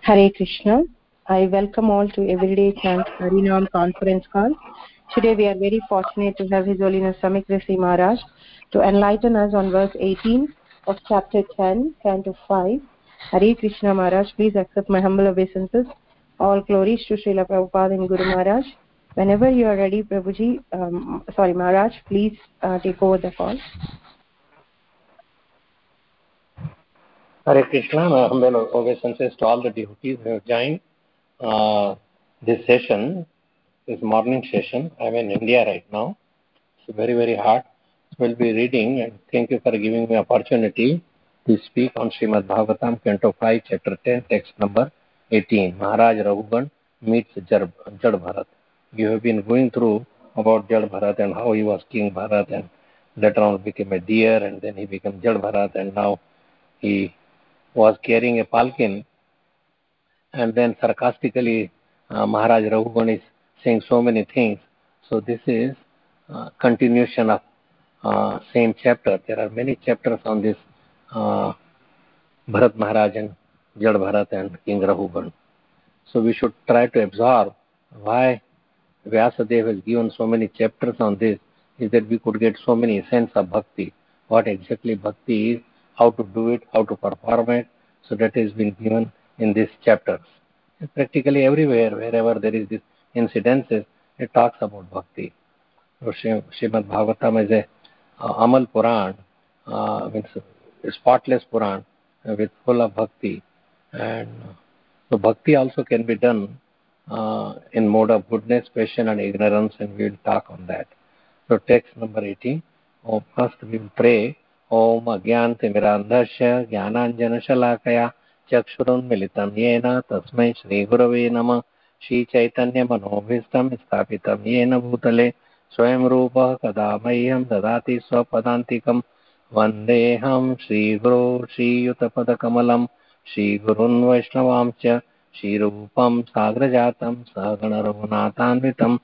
Hare Krishna. I welcome all to Everyday Chant Harinam conference call. Today we are very fortunate to have His Holiness Samikrasi Maharaj to enlighten us on verse 18 of chapter 10, canto 5. Hare Krishna Maharaj, please accept my humble obeisances. All glories to Srila Prabhupada and Guru Maharaj. Whenever you are ready, Prabhuji, um, sorry, Maharaj, please uh, take over the call. Hare Krishna, my humble obeisances to all the devotees who have joined uh, this session, this morning session. I'm in India right now. It's very, very hot. We'll be reading and thank you for giving me opportunity to speak on Srimad Bhagavatam, Canto 5, Chapter 10, text number 18. Maharaj Raghugan meets Jad Bharat. You have been going through about Jad Bharat and how he was King Bharat and later on became a deer and then he became Jad Bharat and now he was carrying a palkin and then sarcastically uh, Maharaj Raghugan is saying so many things. So this is uh, continuation of uh, same chapter. There are many chapters on this uh, Bharat Maharaj and Bharat and King Raghugan. So we should try to absorb why Vyasadeva has given so many chapters on this is that we could get so many sense of bhakti. What exactly bhakti is, how to do it, how to perform it. So that has been given in these chapters. And practically everywhere, wherever there is this incidences, it talks about bhakti. So Srimad Bhagavatam is a uh, Amal Puran, uh, means a spotless Puran uh, with full of bhakti. And so bhakti also can be done uh, in mode of goodness, passion and ignorance and we will talk on that. So text number 18. Oh, first we will pray ॐ अज्ञानतिमिरान्धस्य ज्ञानाञ्जनशलाकया चक्षुरुन्मिलितं येन तस्मै श्रीगुरवे नमः श्रीचैतन्यमनोभीष्टं स्थापितं येन भूतले स्वयं रूपः कदा मह्यं ददाति स्वपदान्तिकं वन्देऽहं श्रीगुरो श्रीयुतपदकमलं श्रीगुरुन् वैष्णवां श्रीरूपं साग्रजातं सहगणरघुनाथान्वितं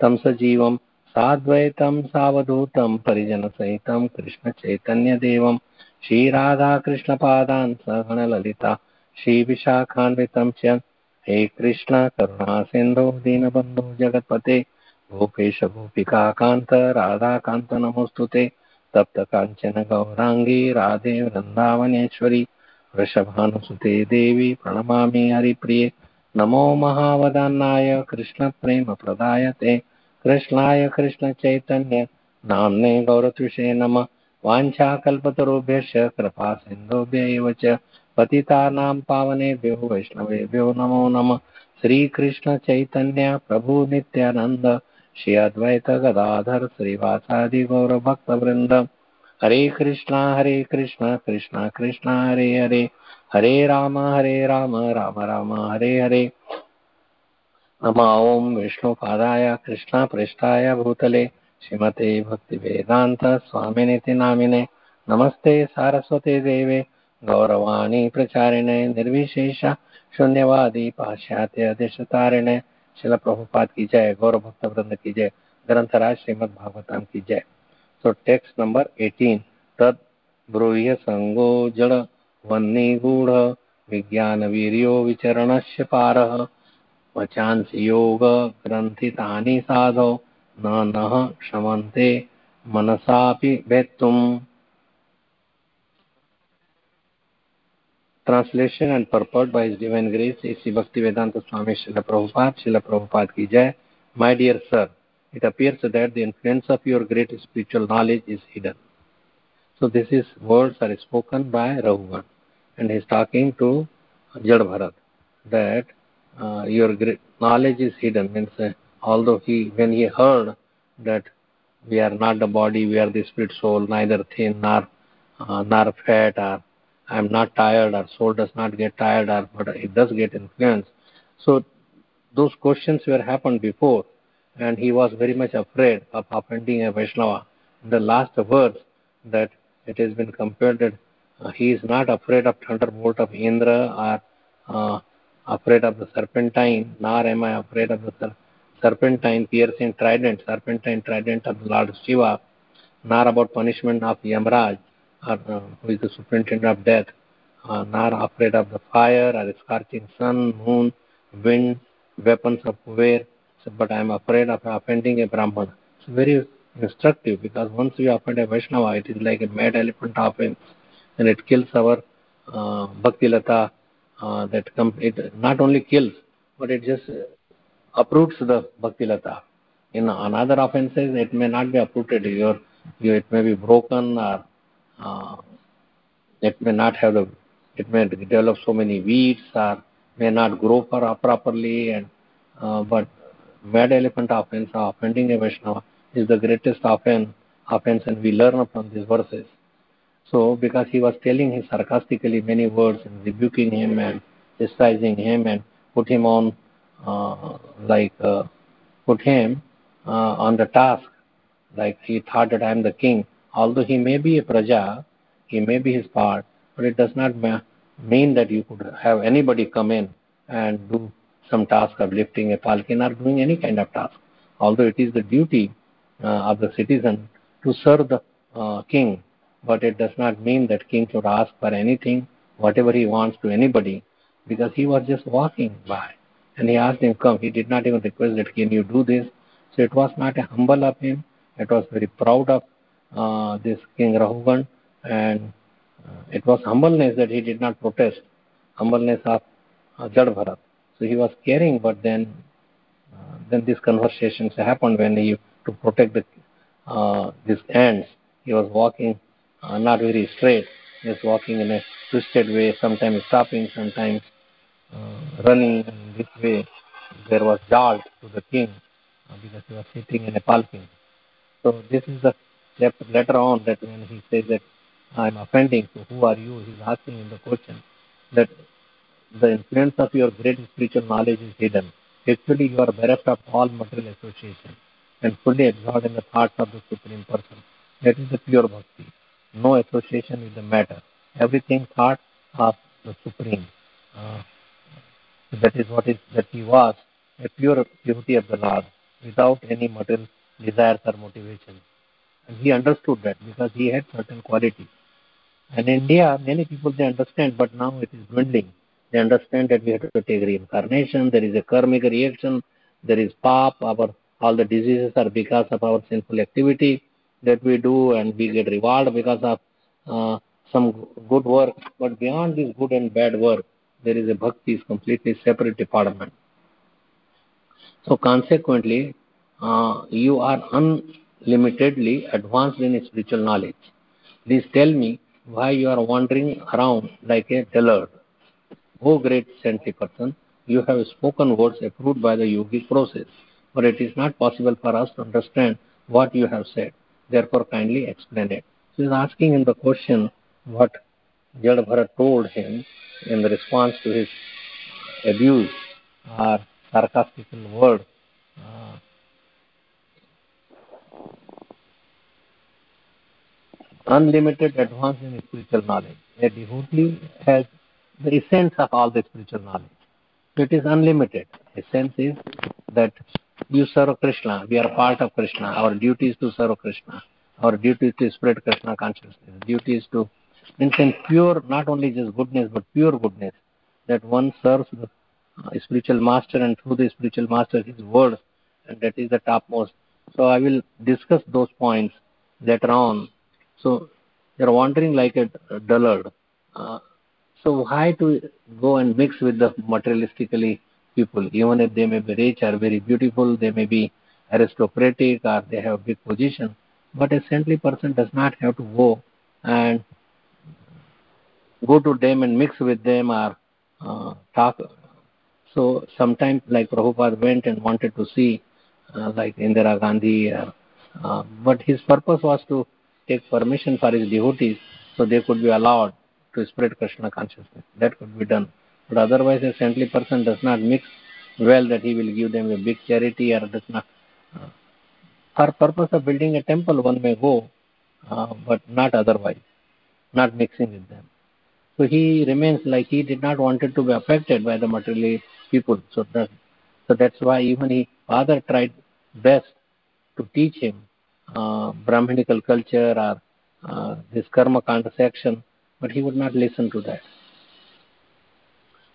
तं सजीवं साद्वैतं सावधूतं परिजनसहितं कृष्णचैतन्यदेवं। श्रीराधाकृष्णपादान् सहगणललिता श्रीविशाखान्वितं च हे कृष्ण करुणासिन्धो दीनबन्धो जगत्पते। गोपेश गोपिकान्त राधाकान्त नमोऽस्तु ते। तप्तकाञ्चन गौराङ्गी राधे वृन्दावनेश्वरी। वृषभानुसुते देवी प्रणमामि हरिप्रिये। नमो महावदान्नाय कृष्णप्रेमप्रदायते। कृष्णाय कृष्णचैतन्य। नाम्ने गौरतुषे नमः। वाञ्छाकल्पतरुभ्यश्च कृपा च। पतितानां पावनेभ्यो वैष्णवेभ्यो नमो नमः। श्रीकृष्णचैतन्य प्रभु नित्यानन्द। श्री अद्वैत गदाधर श्रीवासादि गौरभक्तवृन्द। हरे कृष्णा हरे कृष्णा कृष्णा कृष्णा, हरे हरे। हरे राम हरे राम राम राम, हरे हरे। नम ॐ विष्णुपादाय कृष्णपृष्ठाय भूतले। श्रीमते भक्तिवेदान्त स्वामिनिति नामिने नमस्ते सारस्वते देवे। गौरवाणी प्रचारिणे, निर्विशेष शून्यवादी पाश्चात्य शिल प्रभुपाद की जय गौरव भक्त वृंद की जय। ग्रंथराज श्रीमद भागवतम की जय। So text number 18 तद ब्रूह्य संगो जड़ वन्नीगूढ़ विज्ञान वीर्यो विचरणस्य पारः वचांसि योग ग्रन्थितानि साधो न नः क्षमन्ते मनसापि भेत्तुम् Translation and purport by His Divine Grace A.C. Bhaktivedanta Swami Srila Prabhupada, Srila Prabhupada ki Jai. My dear sir, it appears that the influence of your great spiritual knowledge is hidden. So this is words are spoken by Raghuvan and he is talking to Jad Bharat that uh, your great knowledge is hidden means uh, although he when he heard that we are not the body we are the spirit soul neither thin nor uh, nor fat or I am not tired or soul does not get tired or but it does get influenced. So those questions were happened before and he was very much afraid of offending a Vaishnava. The last verse that it has been compared that uh, he is not afraid of thunderbolt of Indra or uh, afraid of the serpentine, nor am I afraid of the serpentine piercing trident, serpentine trident of Lord Shiva, nor about punishment of Yamraj, or, uh, who is the superintendent of death, uh, nor afraid of the fire or the scorching sun, moon, wind, weapons of Kuber, so, but I am afraid of offending a Brahman. It's very instructive because once we offend a Vaishnava, it is like a mad elephant offense and it kills our uh, Bhakti Lata uh, that com- it not only kills, but it just uproots the Bhakti Lata. In another offenses, it may not be uprooted. Your, your, it may be broken or uh, it may not have the, it may develop so many weeds or may not grow for, properly. And uh, but mad elephant offense, offending a Vaishnava, is the greatest offense, offense, and we learn from these verses. So, because he was telling him sarcastically many words and rebuking him and chastising him and put him on, uh, like, uh, put him uh, on the task, like he thought that I am the king. Although he may be a praja, he may be his part, but it does not mean that you could have anybody come in and do some task of lifting a palkin or doing any kind of task. Although it is the duty uh, of the citizen to serve the uh, king but it does not mean that king should ask for anything, whatever he wants to anybody, because he was just walking by. And he asked him, come. He did not even request that, can you do this? So it was not a humble of him. It was very proud of uh, this King Rahugan. And uh, it was humbleness that he did not protest. Humbleness of uh, Jad Bharat. So he was caring, but then uh, then these conversations happened when he, to protect the, uh, these ants, he was walking uh, not very straight, just walking in a twisted way, sometimes stopping, sometimes uh, running in this way. There was doubt to the king uh, because he was sitting in a palki. So this is the later on that when he says that I am offending, so who are you? He's asking in the question that the influence of your great spiritual knowledge is hidden. Actually, you are bereft of all material association and fully absorbed in the thoughts of the Supreme Person. That is the pure bhakti no association with the matter. Everything thought of the Supreme. Uh, that is what is that he was a pure purity of the Lord, without any material desires or motivation. And he understood that because he had certain qualities. And in India, many people they understand, but now it is dwindling. They understand that we have to take reincarnation, there is a karmic reaction, there is pap, our all the diseases are because of our sinful activity that we do and we get reward because of uh, some good work. But beyond this good and bad work, there is a bhakti is completely separate department. So consequently, uh, you are unlimitedly advanced in spiritual knowledge. Please tell me why you are wandering around like a dullard. O great saintly person, you have spoken words approved by the yogic process, but it is not possible for us to understand what you have said. Therefore, kindly explain it. So is asking him the question what Jad told him in the response to his abuse or sarcastical word. Unlimited advance in spiritual knowledge. A devotee has the essence of all the spiritual knowledge. It is unlimited. Essence is that you serve Krishna. We are part of Krishna. Our duty is to serve Krishna. Our duty is to spread Krishna consciousness. Duty is to maintain pure, not only just goodness, but pure goodness. That one serves the uh, spiritual master and through the spiritual master his words, and that is the topmost. So I will discuss those points later on. So you're wandering like a dullard. Uh, so why to go and mix with the materialistically people, even if they may be rich or very beautiful, they may be aristocratic or they have a big position, but a saintly person does not have to go and go to them and mix with them or uh, talk. So sometimes, like Prabhupada went and wanted to see, uh, like Indira Gandhi, uh, uh, but his purpose was to take permission for his devotees so they could be allowed to spread Krishna consciousness. That could be done. But otherwise, a saintly person does not mix well that he will give them a big charity or does not. Uh, for purpose of building a temple, one may go, uh, but not otherwise, not mixing with them. So he remains like he did not wanted to be affected by the material people. So that So that's why even his father tried best to teach him uh, Brahminical culture or uh, this karma section, but he would not listen to that.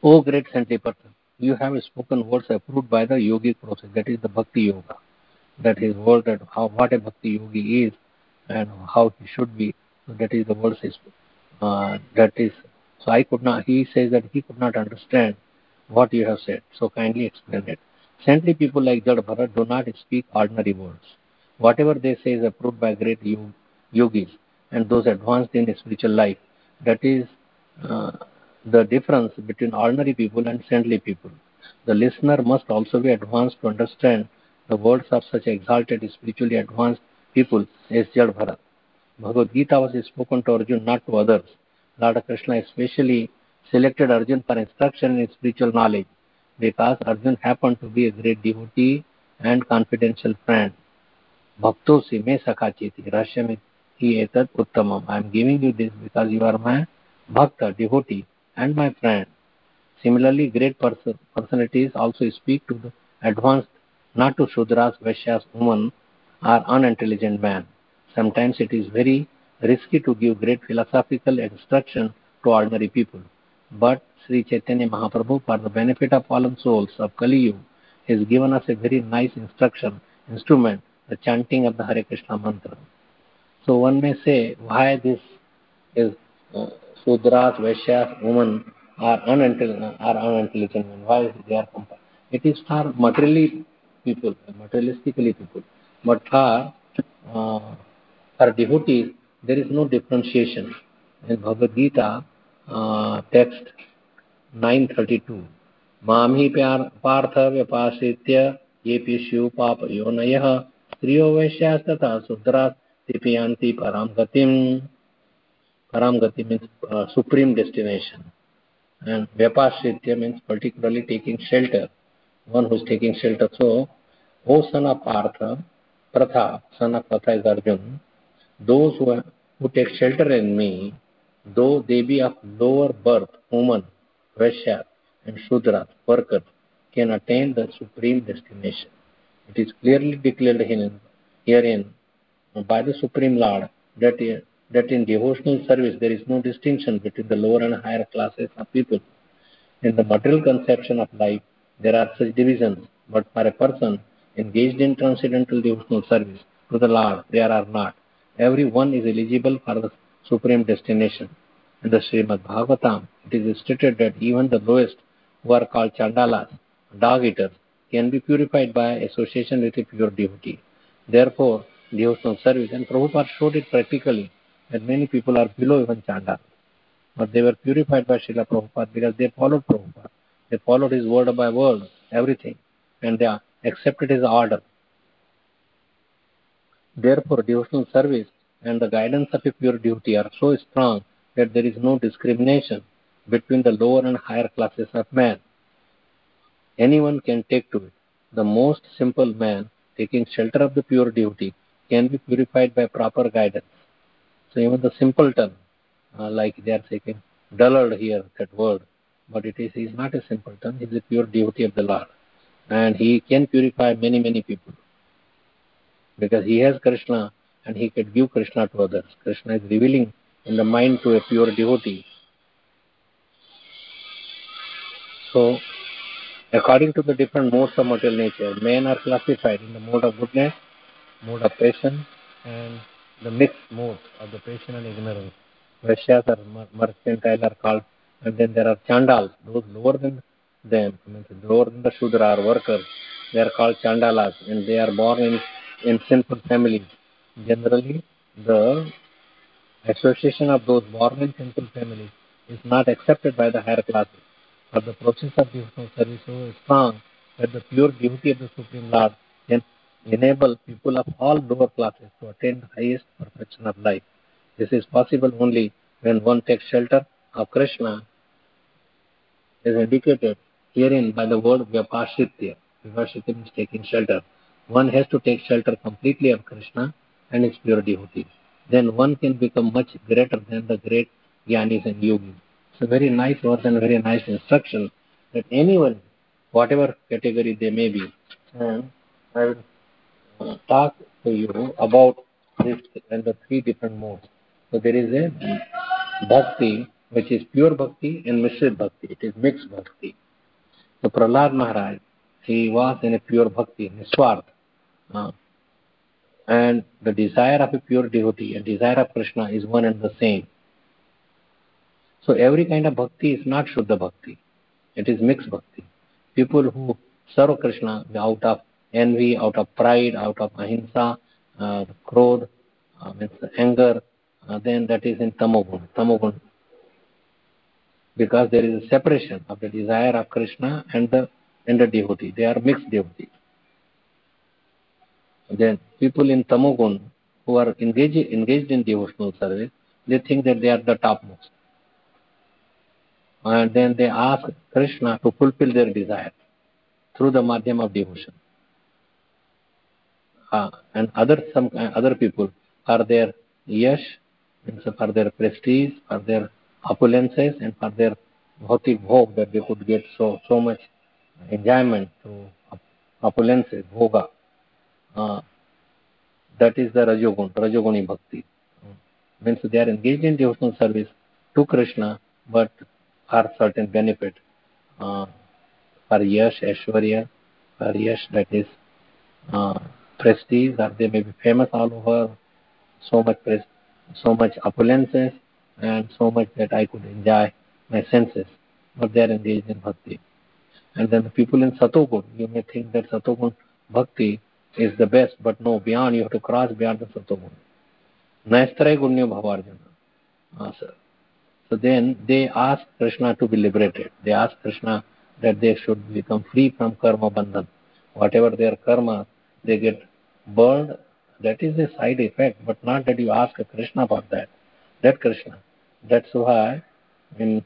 O great saintly person, you have spoken words approved by the yogic process, that is the bhakti yoga. That is word that how what a bhakti yogi is and how he should be. That is the words uh, that is so I could not he says that he could not understand what you have said. So kindly explain it. Saintly people like Jad Bharat do not speak ordinary words. Whatever they say is approved by great yogis and those advanced in spiritual life. That is uh, the difference between ordinary people and saintly people. The listener must also be advanced to understand the words of such exalted, spiritually advanced people as Jad Bharat. Bhagavad Gita was spoken to Arjun, not to others. Lord Krishna especially selected Arjun for instruction in spiritual knowledge because Arjun happened to be a great devotee and confidential friend. Bhakto se me sakachiti hi etat uttamam. I am giving you this because you are my bhakta, devotee and my friend. Similarly, great person, personalities also speak to the advanced, not to Shudras, Vaishyas, women, or unintelligent man. Sometimes it is very risky to give great philosophical instruction to ordinary people. But Sri Chaitanya Mahaprabhu, for the benefit of fallen souls of Kali Yuga, has given us a very nice instruction, instrument, the chanting of the Hare Krishna mantra. So one may say, why this is uh, Sudras, Vaishyas, women are unintelligent, are unintelligent men? Why they are compared? It is for materially people, materialistically people. But for uh, for devotees, there is no differentiation. In Bhagavad Gita, uh, text 932, मामी पार्थ व्यपाश्रित्य ये पिष्यु पापयोनयः स्त्रियो वैश्यास्तथा शूद्रा तिपयांति param gatim param gati means uh, supreme destination and vyapashritya means particularly taking shelter one who is taking shelter so o son of partha pratha son of pratha is arjun those who, are, who take shelter in me, though they be of lower birth, woman, Vaishya, and Shudra, workers, can attain the supreme destination. It is clearly declared herein by the Supreme Lord that, that in devotional service there is no distinction between the lower and higher classes of people. In the material conception of life, there are such divisions, but for a person engaged in transcendental devotional service to the Lord, there are not everyone is eligible for the supreme destination. In the Srimad Bhagavatam, it is stated that even the lowest, who are called chandalas, dog eaters, can be purified by association with a pure devotee. Therefore, devotional service, and Prabhupada showed it practically, that many people are below even Chanda. But they were purified by Srila Prabhupada because they followed Prabhupada. They followed his word by word, everything, and they accepted his order. Therefore, devotional service and the guidance of a pure duty are so strong that there is no discrimination between the lower and higher classes of man. Anyone can take to it. The most simple man, taking shelter of the pure duty, can be purified by proper guidance. So even the simpleton, uh, like they are saying, dullard here, that word, but it is he is not a simpleton, he is a pure devotee of the Lord. And he can purify many, many people because he has Krishna and he can give Krishna to others. Krishna is revealing in the mind to a pure devotee. So, according to the different modes of material nature, men are classified in the mode of goodness, mode of patience, and the mixed modes of the patience and ignorance. Vaishyas or mercantile are called, and then there are chandals, those lower than them, means lower than the Shudra or workers. They are called chandalas, and they are born in in sinful families. Generally, the association of those born in sinful families is not accepted by the higher classes. But the process of devotional service is so strong that the pure beauty of the Supreme Lord enable people of all lower classes to attain the highest perfection of life. This is possible only when one takes shelter of Krishna, is indicated herein by the word Vyapashritya. Vyapashritya means taking shelter one has to take shelter completely of Krishna and his pure devotee. Then one can become much greater than the great Gyanis and Yogis. It's a very nice verse and very nice instruction that anyone whatever category they may be. And I talk to you about this and the three different modes. So there is a bhakti, which is pure bhakti and mishrit bhakti. It is mixed bhakti. So Prahlad Maharaj, he was in a pure bhakti, niswart. Uh, and the desire of a pure devotee and desire of Krishna is one and the same. So every kind of bhakti is not Shuddha bhakti. It is mixed bhakti. People who serve Krishna out of envy, out of pride, out of ahimsa, uh, krodh, uh, means anger, uh, then that is in tamogun. Tamogun. Because there is a separation of the desire of Krishna and the and the devotee. They are mixed devotees. Then people in tamogun who are engaged engaged in devotional service, they think that they are the topmost. And then they ask Krishna to fulfill their desire through the medium of devotion. Uh, and other some other people are their yash, for their prestige, for their opulences, and for their bhautik bhog that they could get so so much enjoyment through opulences, bhoga. Uh, that is the rajogun, rajoguni bhakti. Means they are engaged in devotional service to Krishna, but for certain benefit. Uh, for yash, ashwarya, for yash that is uh, prestige, or they may be famous all over, so much pres- so much opulences, and so much that I could enjoy my senses. But they are engaged in bhakti. And then the people in Satogun, you may think that Satogun bhakti is the best, but no, beyond, you have to cross beyond the Satogun. Naistray Gunyo Bhavarjana. Uh, so then they ask Krishna to be liberated. They ask Krishna that they should become free from karma bandhan. Whatever their karma, they get burned. That is a side effect, but not that you ask Krishna about that. That Krishna. That's why in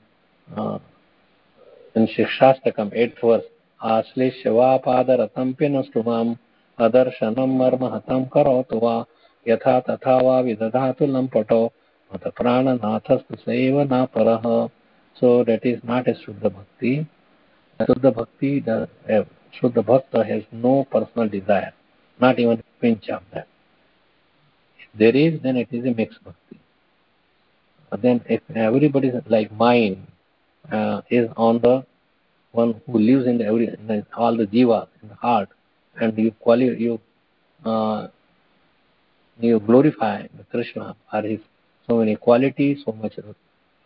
uh, in Shikshastakam, 8th verse, आश्लिष्यवापादरतं पिनस्तु माम् अदर्शनं मर्महतं करोतु वा यथा तथा वा विदधातु लम्पटो मत प्राणनाथस्तु सैव न परः that is not a Shuddha Bhakti. Shuddha Bhakti, the uh, Shuddha Bhakta has no personal desire, not even a pinch of that. If there is, then it is a mixed Bhakti. But then if everybody like mine uh, is on the one who lives in, the every, in all the jiva in the heart, and you quali- you uh, you glorify Krishna for his so many qualities, so much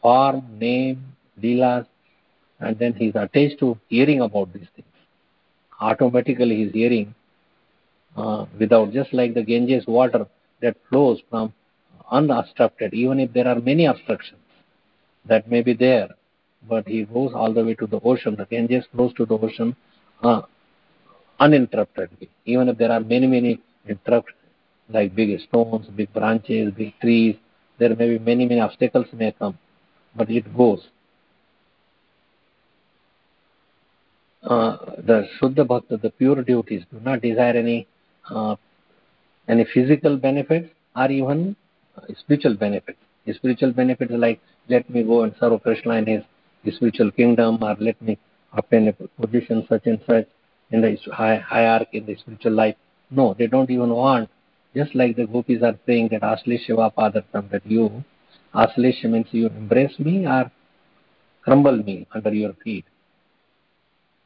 form, name, leelas, and then he's attached to hearing about these things. Automatically he's hearing uh, without, just like the Ganges water that flows from unobstructed, even if there are many obstructions that may be there, but he goes all the way to the ocean. The Ganges flows to the ocean uh, uninterruptedly, even if there are many, many interruptions, like big stones, big branches, big trees, there may be many, many obstacles may come, but it goes. Uh, the Shuddha Bhakta, the pure devotees, do not desire any any physical benefits or even uh, spiritual benefits. Spiritual benefits like let me go and serve Krishna in his, spiritual kingdom or let me obtain a position such and such in the hierarchy in the spiritual life. No, they don't even want. Just like the gopis are saying that Asli Shiva Padartam, that you, Asli means you embrace me or crumble me under your feet.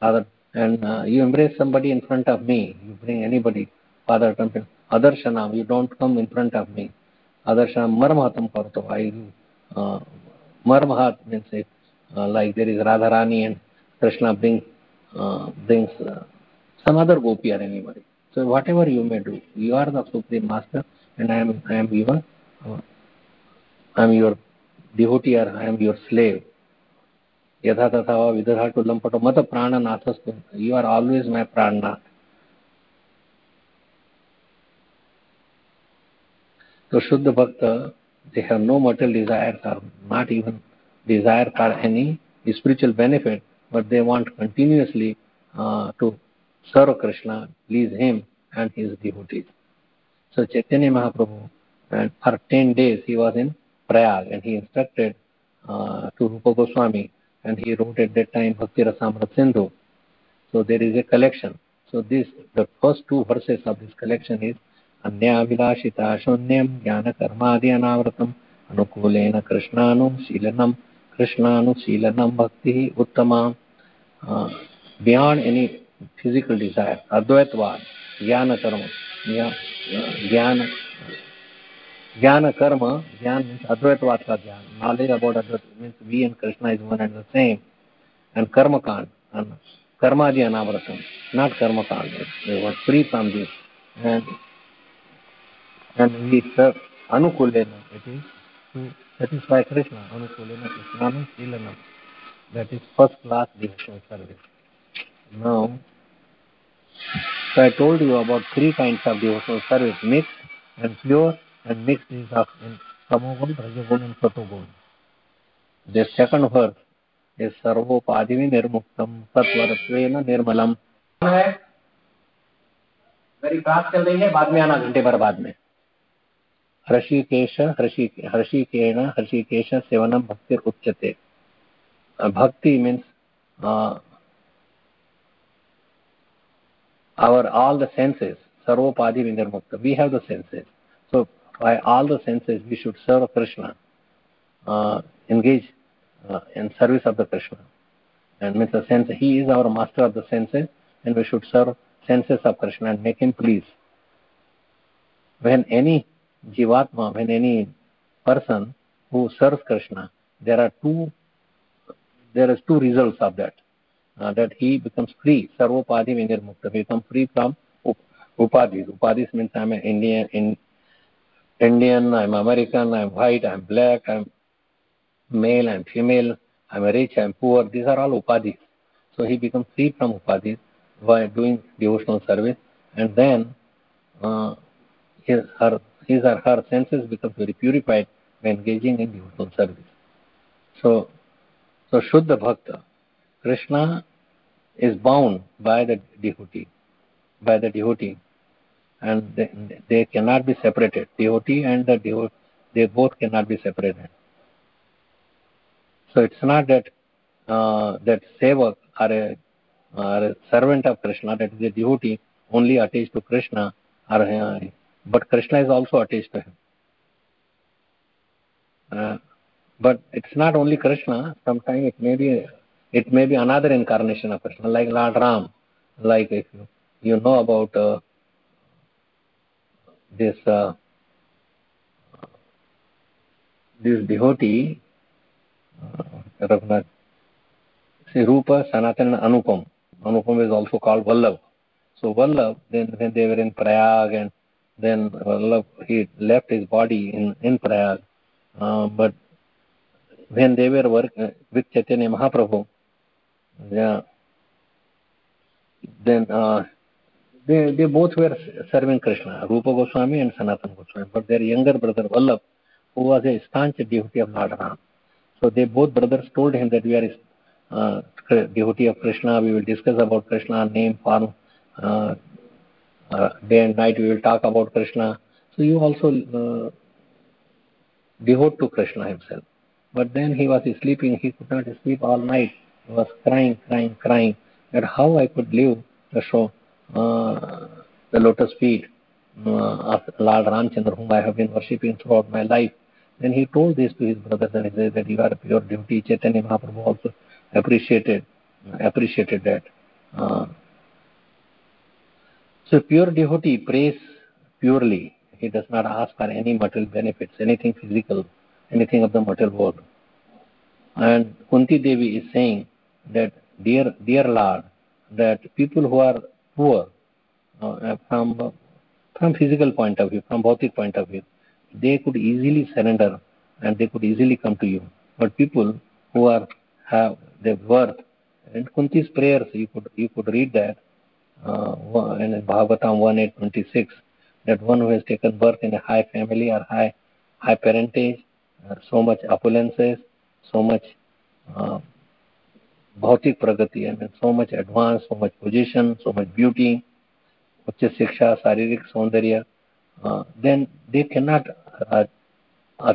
And uh, you embrace somebody in front of me, you bring anybody, Father Temple, Adarshanam, you don't come in front of me. Adarshanam Marmahatam Karto, I uh, Marmahat means it, uh, like there is Radharani and Krishna bring, uh, brings uh, some other gopi or anybody. So whatever you may do, you are the supreme master, and I am I am your uh, I am your devotee or I am your slave. Yatha tatha va vidadha to lampato mata prana nathastu. You are always So Shuddha Bhakta, they have no material desires or not even desire for any spiritual benefit, but they want continuously uh, to serve Krishna, please him and his devotees. So Chaitanya Mahaprabhu, and for 10 days he was in Prayag and he instructed uh, to Rupa Goswami and he wrote at that time Bhakti Sindhu. So there is a collection. So this, the first two verses of this collection is अन्याभिलाषिता शून्यम ज्ञान कर्मादि अनावृतम अनुकूल कृष्णानुशीलनं कृष्णानुशीलनं भक्ति उत्तम beyond any physical desire अद्वैतवाद ज्ञान कर्म ज्ञान ज्ञान कर्म ज्ञान अद्वैतवाद का ज्ञान। Knowledge about Advaita means we and Krishna is one and the same and karma kanda कर्मादि अनावृतम not karma kanda free from this and and we serve anukulena it is satisfy krishna anukulena krishnanam shilanam that is first class devotional service now so i told you about three kinds of devotional service mixed and pure and mixed is of in tamogun rajagun and satogun the second verse is sarvopadimi nirmuktam satvarattvena nirmalam मेरी class चल रही है बाद में आना घंटे भर बाद में हृषिकेश हृषिकेण हृषिकेश सेवनम भक्ति उच्यते uh, our all the senses sarvopadi vinirmukta we have the senses so by all the senses we should serve krishna uh, engage uh, in service of the krishna and means the sense he is our master of the senses and we should serve senses of krishna and make him please when any jivatma when any person who serves krishna there are two there is two results of that. Uh, that he becomes free, sarvopadi vinirmukta, become free from up, upadis. Upadis means I'm an Indian, in, Indian, I'm American, I'm white, I'm black, I'm male, I'm female, I'm rich, I'm poor. These are all upadis. So he becomes free from upadis by doing devotional service, and then uh, his, her, his or her senses become very purified by engaging in devotional service. So so Shuddha Bhakta, Krishna is bound by the devotee, by the devotee, and they, they cannot be separated. Devotee and the devotee, they both cannot be separated. So it's not that uh, that sevak or a, or a servant of Krishna, that is a devotee, only attached to Krishna, or, uh, but Krishna is also attached to him. Uh, but it's not only Krishna. Sometimes it may be it may be another incarnation of Krishna, like Lord Ram. Like if you, you know about uh, this uh, this devotee, uh, Raghunath, see Rupa, Sanatan, Anupam. Anupam is also called Vallabh. So Vallabh, then when they were in Prayag, and then he left his body in in Prayag, uh, but when they were work uh, with Chaitanya Mahaprabhu, yeah, then uh, they they both were serving Krishna, Rupa Goswami and Sanatan Goswami, but their younger brother Vallabh, who was a staunch devotee of Lord Ram. So they both brothers told him that we are uh, devotee of Krishna, we will discuss about Krishna, name, form, uh, uh, day and night we will talk about Krishna. So you also uh, devote to Krishna himself. But then he was sleeping, he could not sleep all night. He was crying, crying, crying that how I could live the show, uh, the lotus feet uh, of Lord Ramchandra, whom I have been worshipping throughout my life. Then he told this to his brothers and he said that you are a pure devotee. Chaitanya Mahaprabhu also appreciated appreciated that. So pure devotee prays purely. He does not ask for any material benefits, anything physical anything of the material world. And Kunti Devi is saying that, dear, dear Lord, that people who are poor uh, from from physical point of view, from bhautic point of view, they could easily surrender and they could easily come to you. But people who are have their worth, and Kunti's prayers, you could you could read that uh, in Bhagavatam 1.8.26, that one who has taken birth in a high family or high high parentage uh, so much opulences, so much uh, bhautik pragati, I mean, so much advance, so much position, so much beauty, ucha shiksha, saririk saundarya, uh, then they cannot uh, uh,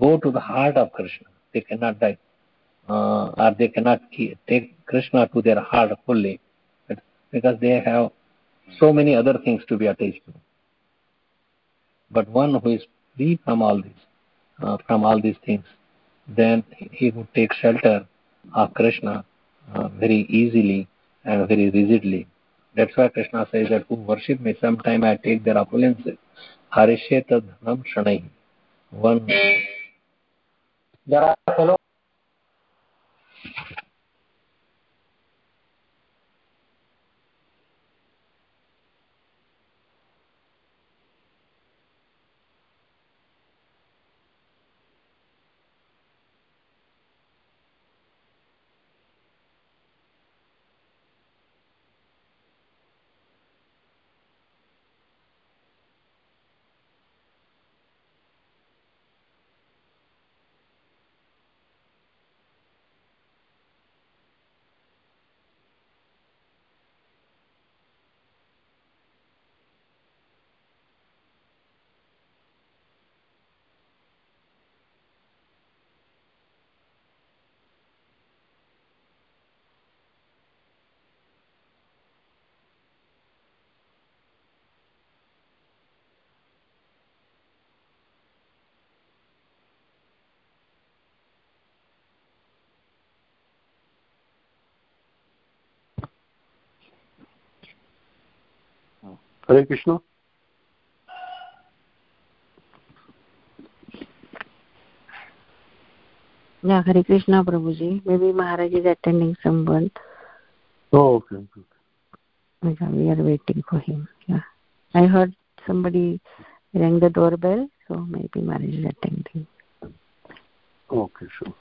go to the heart of Krishna. They cannot die, uh, or they cannot take Krishna to their heart fully. Because they have so many other things to be attached to. But one who is free from all this, uh, from all these things, then he would take shelter of Krishna uh, very easily and very rigidly. That's why Krishna says that who worship me, sometime I take their opulences. Harisheta dhanam shanai. One. There are fellow Hare Krishna. Yeah, Hare Krishna, Prabhuji. Maybe Maharaj is attending someone. Oh, okay. okay. Yeah, we are waiting for him. Yeah. I heard somebody rang the doorbell, so maybe Maharaj is attending. Okay, sure.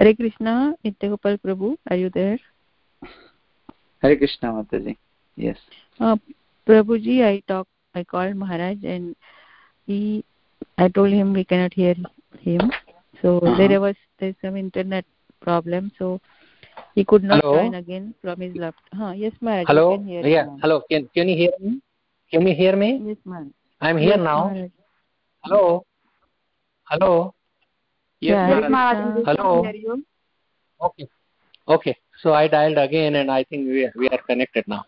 Hare Krishna Nitya Gopal Prabhu अयोधर Hare Krishna mata ji yes prabhu ji I talk I call Maharaj and he I told him we cannot hear him so there was there some internet problem so he could not join again from his left हाँ yes Maharaj hello hello can you hear me can you hear me yes Maharaj I am here now hello hello Yes, yeah, Hello. Okay. Okay. So I dialed again, and I think we are, we are connected now.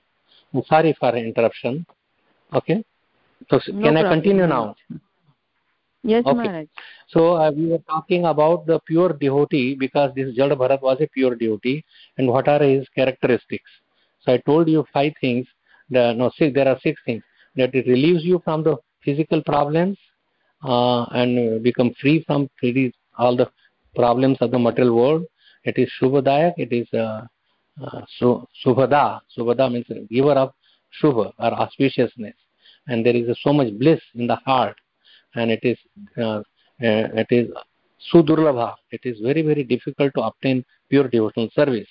I'm sorry for interruption. Okay. So no can problem. I continue now? Yes, okay. Maharaj. So uh, we were talking about the pure devotee because this Jada Bharat was a pure devotee and what are his characteristics. So I told you five things. The, no, six, there are six things. That it relieves you from the physical problems uh, and become free from all the problems of the material world. It is Shubhadayak, it is uh, uh, means giver of Shubha or auspiciousness. And there is so much bliss in the heart. And it is uh, uh, it is sudurlabha. It is very very difficult to obtain pure devotional service.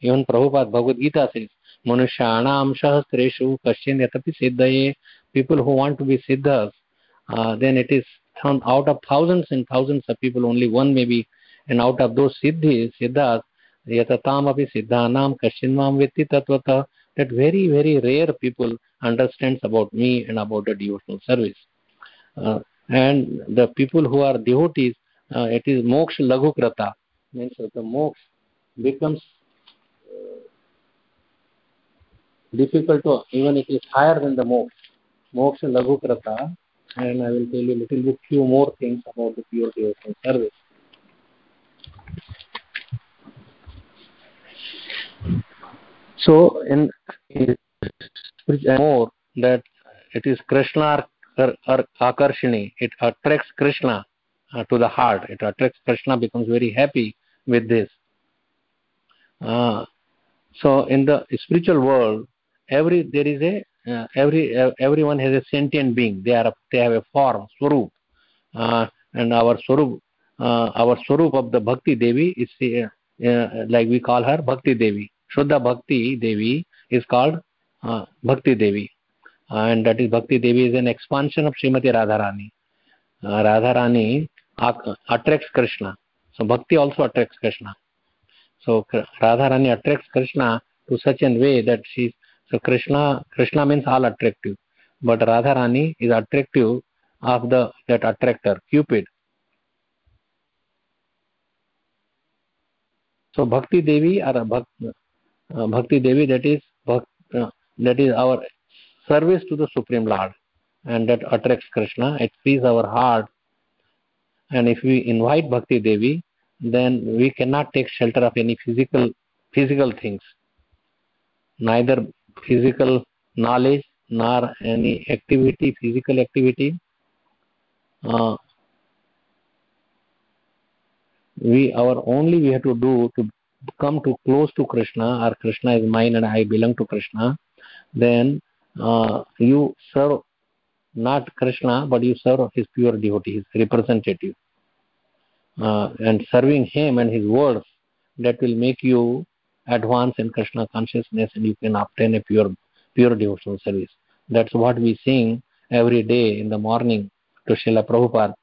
Even prabhupada bhagavad gita says manushanam sahasreshu kashin yatapi siddhaye. People who want to be siddhas uh, then it is out of thousands and thousands of people only one maybe and out of those siddhis siddhas yatatam api siddhanam kashin mam vitti tatvata that very very rare people understands about me and about the devotional service. Uh, and the people who are devotees uh, it is moksha laghukrata means the moksha becomes uh, difficult to even it is higher than the moksha. Moksha laghukrata and i will tell you a little bit few more things about the pure devotion service. So in, more that it is krishna akarshini. It attracts krishna uh, to the heart. It attracts krishna becomes very happy with this. Uh, so in the spiritual world every there is a uh, every uh, everyone has a sentient being they are they have a form swarup uh, and our swarup uh, our swarup of the bhakti devi is like we call her bhakti devi shuddha bhakti devi is called bhakti devi and that is Bhakti Devi is an expansion of Srimati Radharani. Uh, Radharani attracts Krishna. So Bhakti also attracts Krishna. So Radharani attracts Krishna to such a way that she so Krishna Krishna means all attractive, but Radharani is attractive of the that attractor Cupid. So Bhakti Devi or Bhakti, uh, Bhakti Devi that is uh, that is our service to the Supreme Lord and that attracts Krishna. It frees our heart. And if we invite Bhakti Devi, then we cannot take shelter of any physical physical things, neither physical knowledge nor any activity, physical activity. Uh, we our only we have to do to come to close to Krishna or Krishna is mine and I belong to Krishna, then uh, you serve not Krishna, but you serve his pure devotee, his representative. Uh, and serving him and his words, that will make you advance in Krishna consciousness and you can obtain a pure, pure devotional service. That's what we sing every day in the morning to Srila Prabhupada.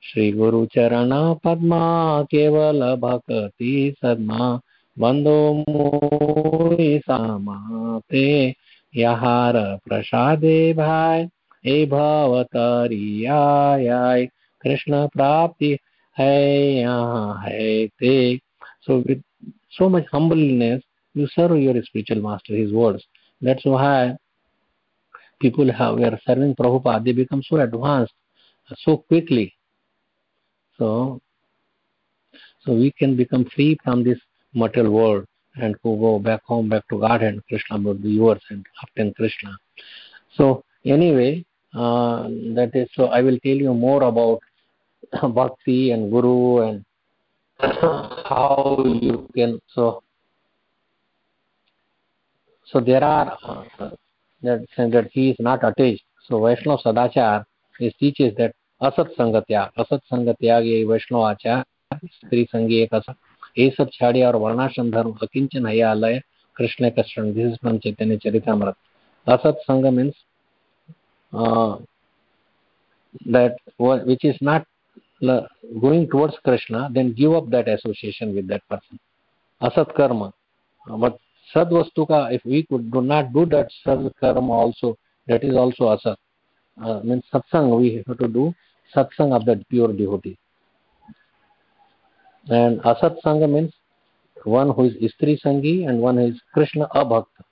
Shri Guru Charana Padma Kevala Bhakti Sadma Bando Mui Samate प्रसादे भाई ए भवतरियाय कृष्ण प्राप्ति है यहाँ है ते so with so much humbleness you serve your spiritual master his words that's why people have were serving Prabhupada they become so advanced so quickly so so we can become free from this material world and go back home, back to Godhead, Krishna would be yours and obtain Krishna. So anyway, uh, that is so. I will tell you more about bhakti and guru and how you can so. So there are uh, that that he is not attached. So Vaishnava Sadachar is teaches that asat sangatya, asat sangatya ye Vaishnava achar, Sri sangi ek asat ये सब छाड़े और वर्णाश्रम धर्म अकिंचन हयालय Krishna Krishna this is from Chaitanya Charitamrita असत संग means that which is not going towards krishna then give up that association with that person asat karma but sad vastu ka if we could do not do that sad karma also that is also asat uh, means satsang we have to do satsang of that pure devotee and asat sangha means one who is istri sangi and one who is krishna abhakt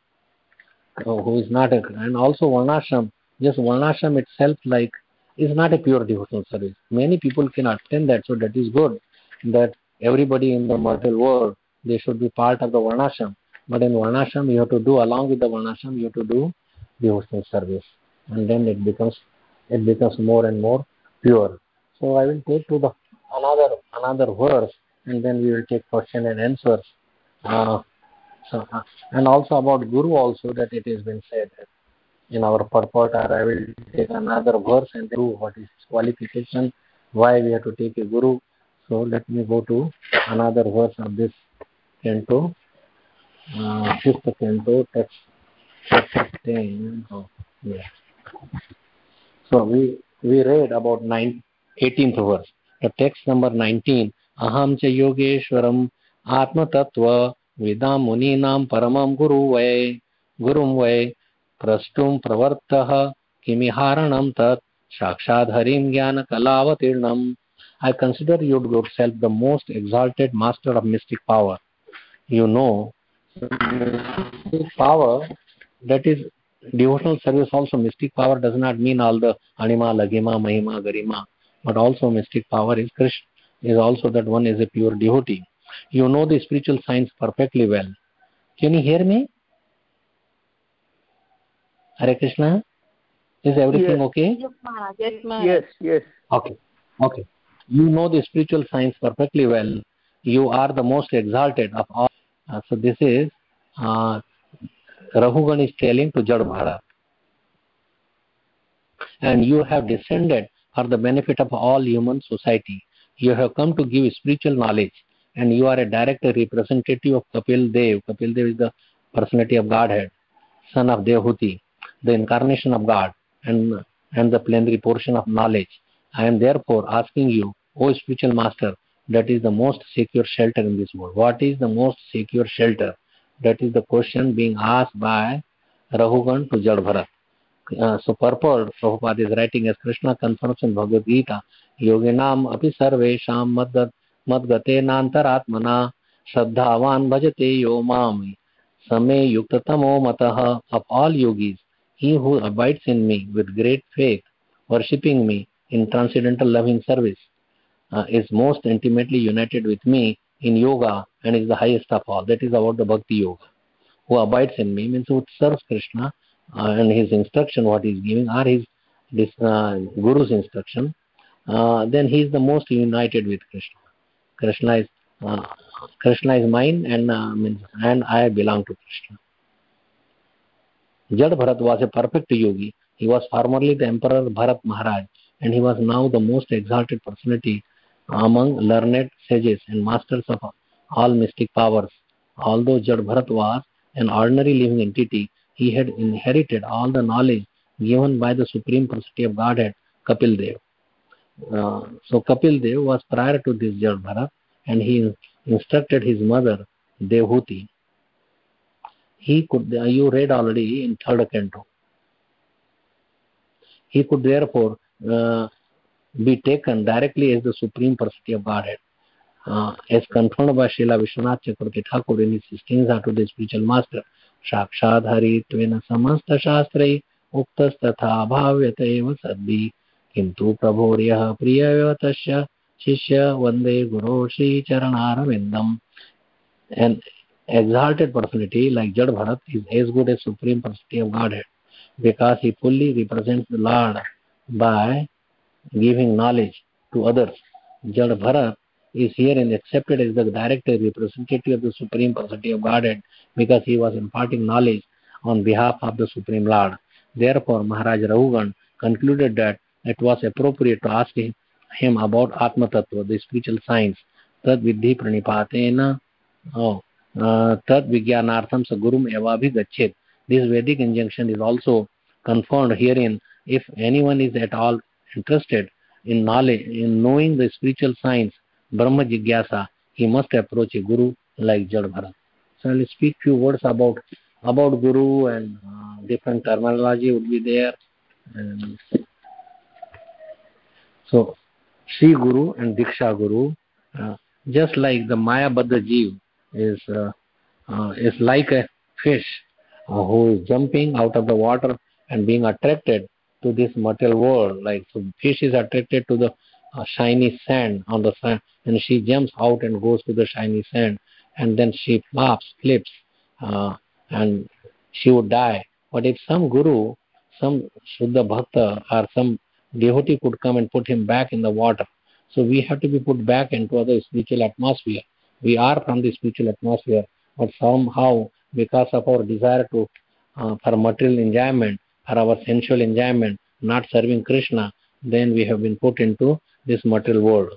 who is not a, and also varnashram just varnashram itself like is not a pure devotional service. Many people can attend that so that is good that everybody in the material world they should be part of the varnashram. But in varnashram you have to do along with the varnashram you have to do devotional service. And then it becomes it becomes more and more pure. So i will take to the another another verse and then we will take question and answers. Uh, so, uh, and also about guru also that it has been said in our purport or i will take another verse and do what is qualification why we have to take a guru so let me go to another verse of this canto uh, fifth canto text, text 10 oh, yeah so we we read about 9 18th verse the text number 19 aham cha yogeshwaram atmatattva वेदां मुनीनां परमं गुरु वै गुरुं वै प्रष्टुं प्रवर्तः। किमिहारणं तत्? ज्ञान कलावतीर्ण I consider you'd yourself the most exalted master of mystic power you know power that is devotional service also mystic power does not mean all the anima laghima mahima garima but also mystic power is Krishna is also that one is a pure devotee you know the spiritual sense perfectly well can you hear me Hare Krishna? Is everything yes. okay? Yes, Yes, yes. Okay. Okay. You know the spiritual science perfectly well. You are the most exalted of all. Uh, so this is uh, Rahugan is telling to Jad Bharat. And you have descended for the benefit of all human society. You have come to give spiritual knowledge and you are a direct representative of Kapil Dev. Kapil Dev is the personality of Godhead, son of Devahuti, the incarnation of God and, and the plenary portion of knowledge. I am therefore asking you, O spiritual master, that is the most secure shelter in this world. What is the most secure shelter? That is the question being asked by Rahugan to Jadbharat. Uh, so purport Prabhupada is writing as Krishna confirms in Bhagavad Gita, Yoginam api sarvesham madgat madgatenaantaratmana श्रद्धावान भजते यो माम समे युक्ततमो मतः of all yogis he who abides in me with great faith worshipping me in transcendental loving service uh, is most intimately united with me in yoga and is the highest of all. That is about the bhakti yoga. Who abides in me means who serves krishna uh, and his instruction what he is giving are his this uh, guru's instruction. Uh, then he is the most united with krishna. Krishna is uh, krishna is mine and uh, means and i belong to krishna jad bharat was a perfect yogi he was formerly the emperor bharat maharaj and he was now the most exalted personality among learned sages and masters of all mystic powers. Although Jad Bharat was an ordinary living entity, he had inherited all the knowledge given by the Supreme Personality of Godhead, Kapil Dev. Uh, so Kapil Dev was prior to this Jad Bharat and he instructed his mother, Devhuti. He could, you read already in third canto. He could therefore uh, be taken directly as the Supreme Personality of Godhead. Uh, as confirmed by Srila Vishwanath Chakravarti Thakur in his teachings unto the spiritual master, साक्षात् हरित्वेन समस्तशास्त्रै उक्तस्तथा भाव्यत एव सद्भि किन्तु प्रभोर्यः प्रियव तस्य शिष्य वंदे गुरो श्रीचरणारविन्दम् An exalted personality like Jad Bharat is as good as Supreme Personality of Godhead because he fully represents the Lord by giving knowledge to others. Jad Bharat is and accepted as the direct representative of the Supreme Personality of Godhead because he was imparting knowledge on behalf of the Supreme Lord. Therefore, Maharaj Rahugan concluded that it was appropriate to ask him about Atma Tattva, the spiritual science. Tad vidhi pranipatena. Oh. तद विज्ञानार्थम स गुरुम एवाभिगच्छेत this vedic injunction is also confirmed herein if anyone is at all interested in knowledge in knowing the spiritual science brahma jigyasa he must approach a guru like jad bharat so i'll speak few words about about guru and uh, different terminology would be there and so Sri Guru and Diksha Guru, uh, just like the Maya Baddha Jeev is, uh, uh, is like a fish uh, who is jumping out of the water and being attracted to this material world. Like so fish is attracted to the uh, shiny sand on the sand, and she jumps out and goes to the shiny sand, and then she flops, flips, uh, and she would die. But if some guru, some Shuddha Bhakta, or some devotee could come and put him back in the water, so we have to be put back into the spiritual atmosphere. We are from the spiritual atmosphere, but somehow because of our desire to uh, for material enjoyment or our sensual enjoyment, not serving Krishna, then we have been put into this material world.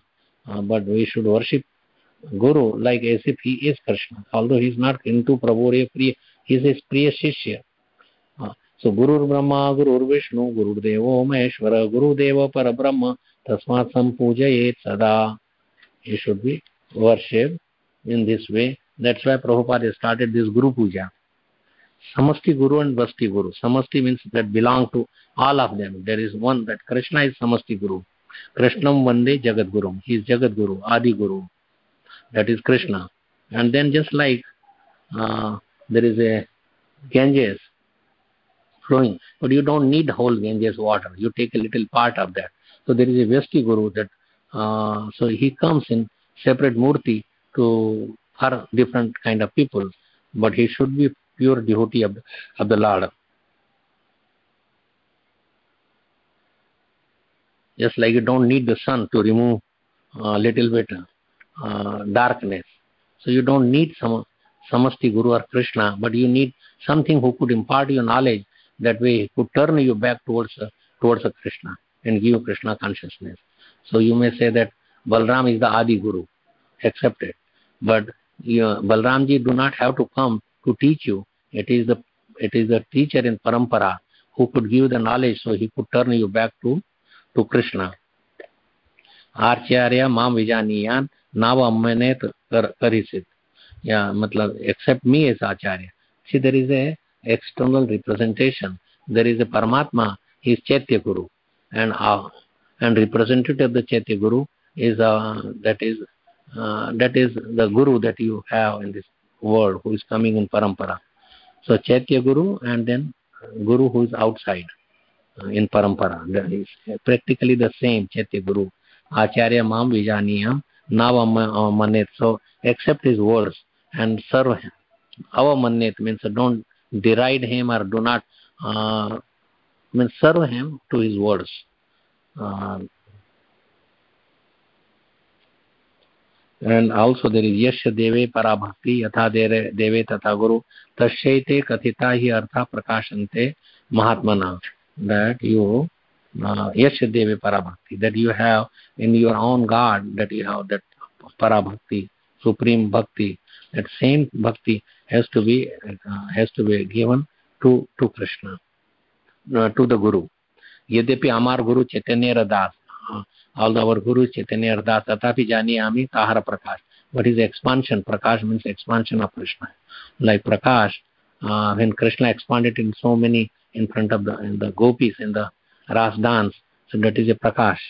Uh, but we should worship Guru like as if he is Krishna, although he is not into Prabhu Priya, he is his Priya Shishya. Uh, so Guru Brahma, Guru Vishnu, Guru Devo Maheshwara, Guru Deva Parabrahma, Tasmat Sampujayet Sada. He should be worshipped in this way that's why Prabhupada started this Guru Puja. Samasti Guru and Vasti Guru. Samasti means that belong to all of them. There is one that Krishna is Samasti Guru. Krishnam Vande Jagat Guru. He is Jagat Guru, Adi Guru. That is Krishna. And then just like uh, there is a Ganges flowing, but you don't need whole Ganges water. You take a little part of that. So there is a Vesti Guru that uh, so he comes in separate murti to for different kind of people, but he should be pure devotee of, of the Lord. Just like you don't need the sun to remove a uh, little bit uh, darkness. So you don't need some Samasti Guru or Krishna, but you need something who could impart your knowledge. That way, could turn you back towards uh, towards Krishna and give Krishna consciousness. So you may say that Balram is the Adi Guru, accepted. but you, Balram ji do not have to come to teach you. It is the it is the teacher in parampara who could give the knowledge, so he could turn you back to to Krishna. आचार्य माम विजानियान नाव अम्मने कर, करिसित या मतलब accept me as acharya see there is a external representation there is a Paramatma is chaitya guru and and representative of the chaitya guru is uh, that is uh, that is the guru that you have in this world who is coming in parampara. So chaitya guru and then guru who is outside uh, in parampara. That is practically the same chaitya guru. Acharya mam vijaniyam navamannet so accept his words and serve him. Avamannet means don't deride him or do not uh, means serve him to his words. Uh, and also there is yasya deve para bhakti yatha deve tatha guru tasyaite kathita hi artha prakashante mahatmana that you uh, yasya deve para bhakti that you have in your own god that you have that para bhakti supreme bhakti that same bhakti has to be uh, has to be given to to krishna uh, to the guru यद्यपि अमार गुरु चैतन्य दास although our guru chaitanya das tatapi janiyami tahara prakash what is expansion prakash means expansion of krishna like prakash uh, when krishna expanded in so many in front of the in the gopis in the ras dance so that is a prakash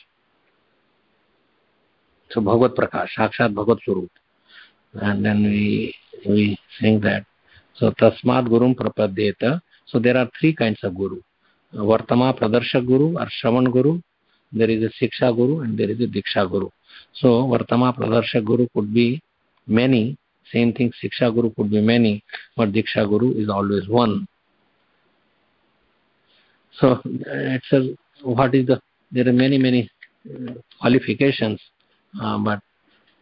so bhagavad prakash sakshat bhagavad swarup and then we we sing that so tasmat gurum prapadyeta so there are three kinds of guru vartama pradarshak guru or shravan guru there is a Siksha Guru and there is a Diksha Guru. So Vartama Pradarsha Guru could be many, same thing Siksha Guru could be many, but Diksha Guru is always one. So it's a, what is the, there are many, many uh, qualifications, uh, but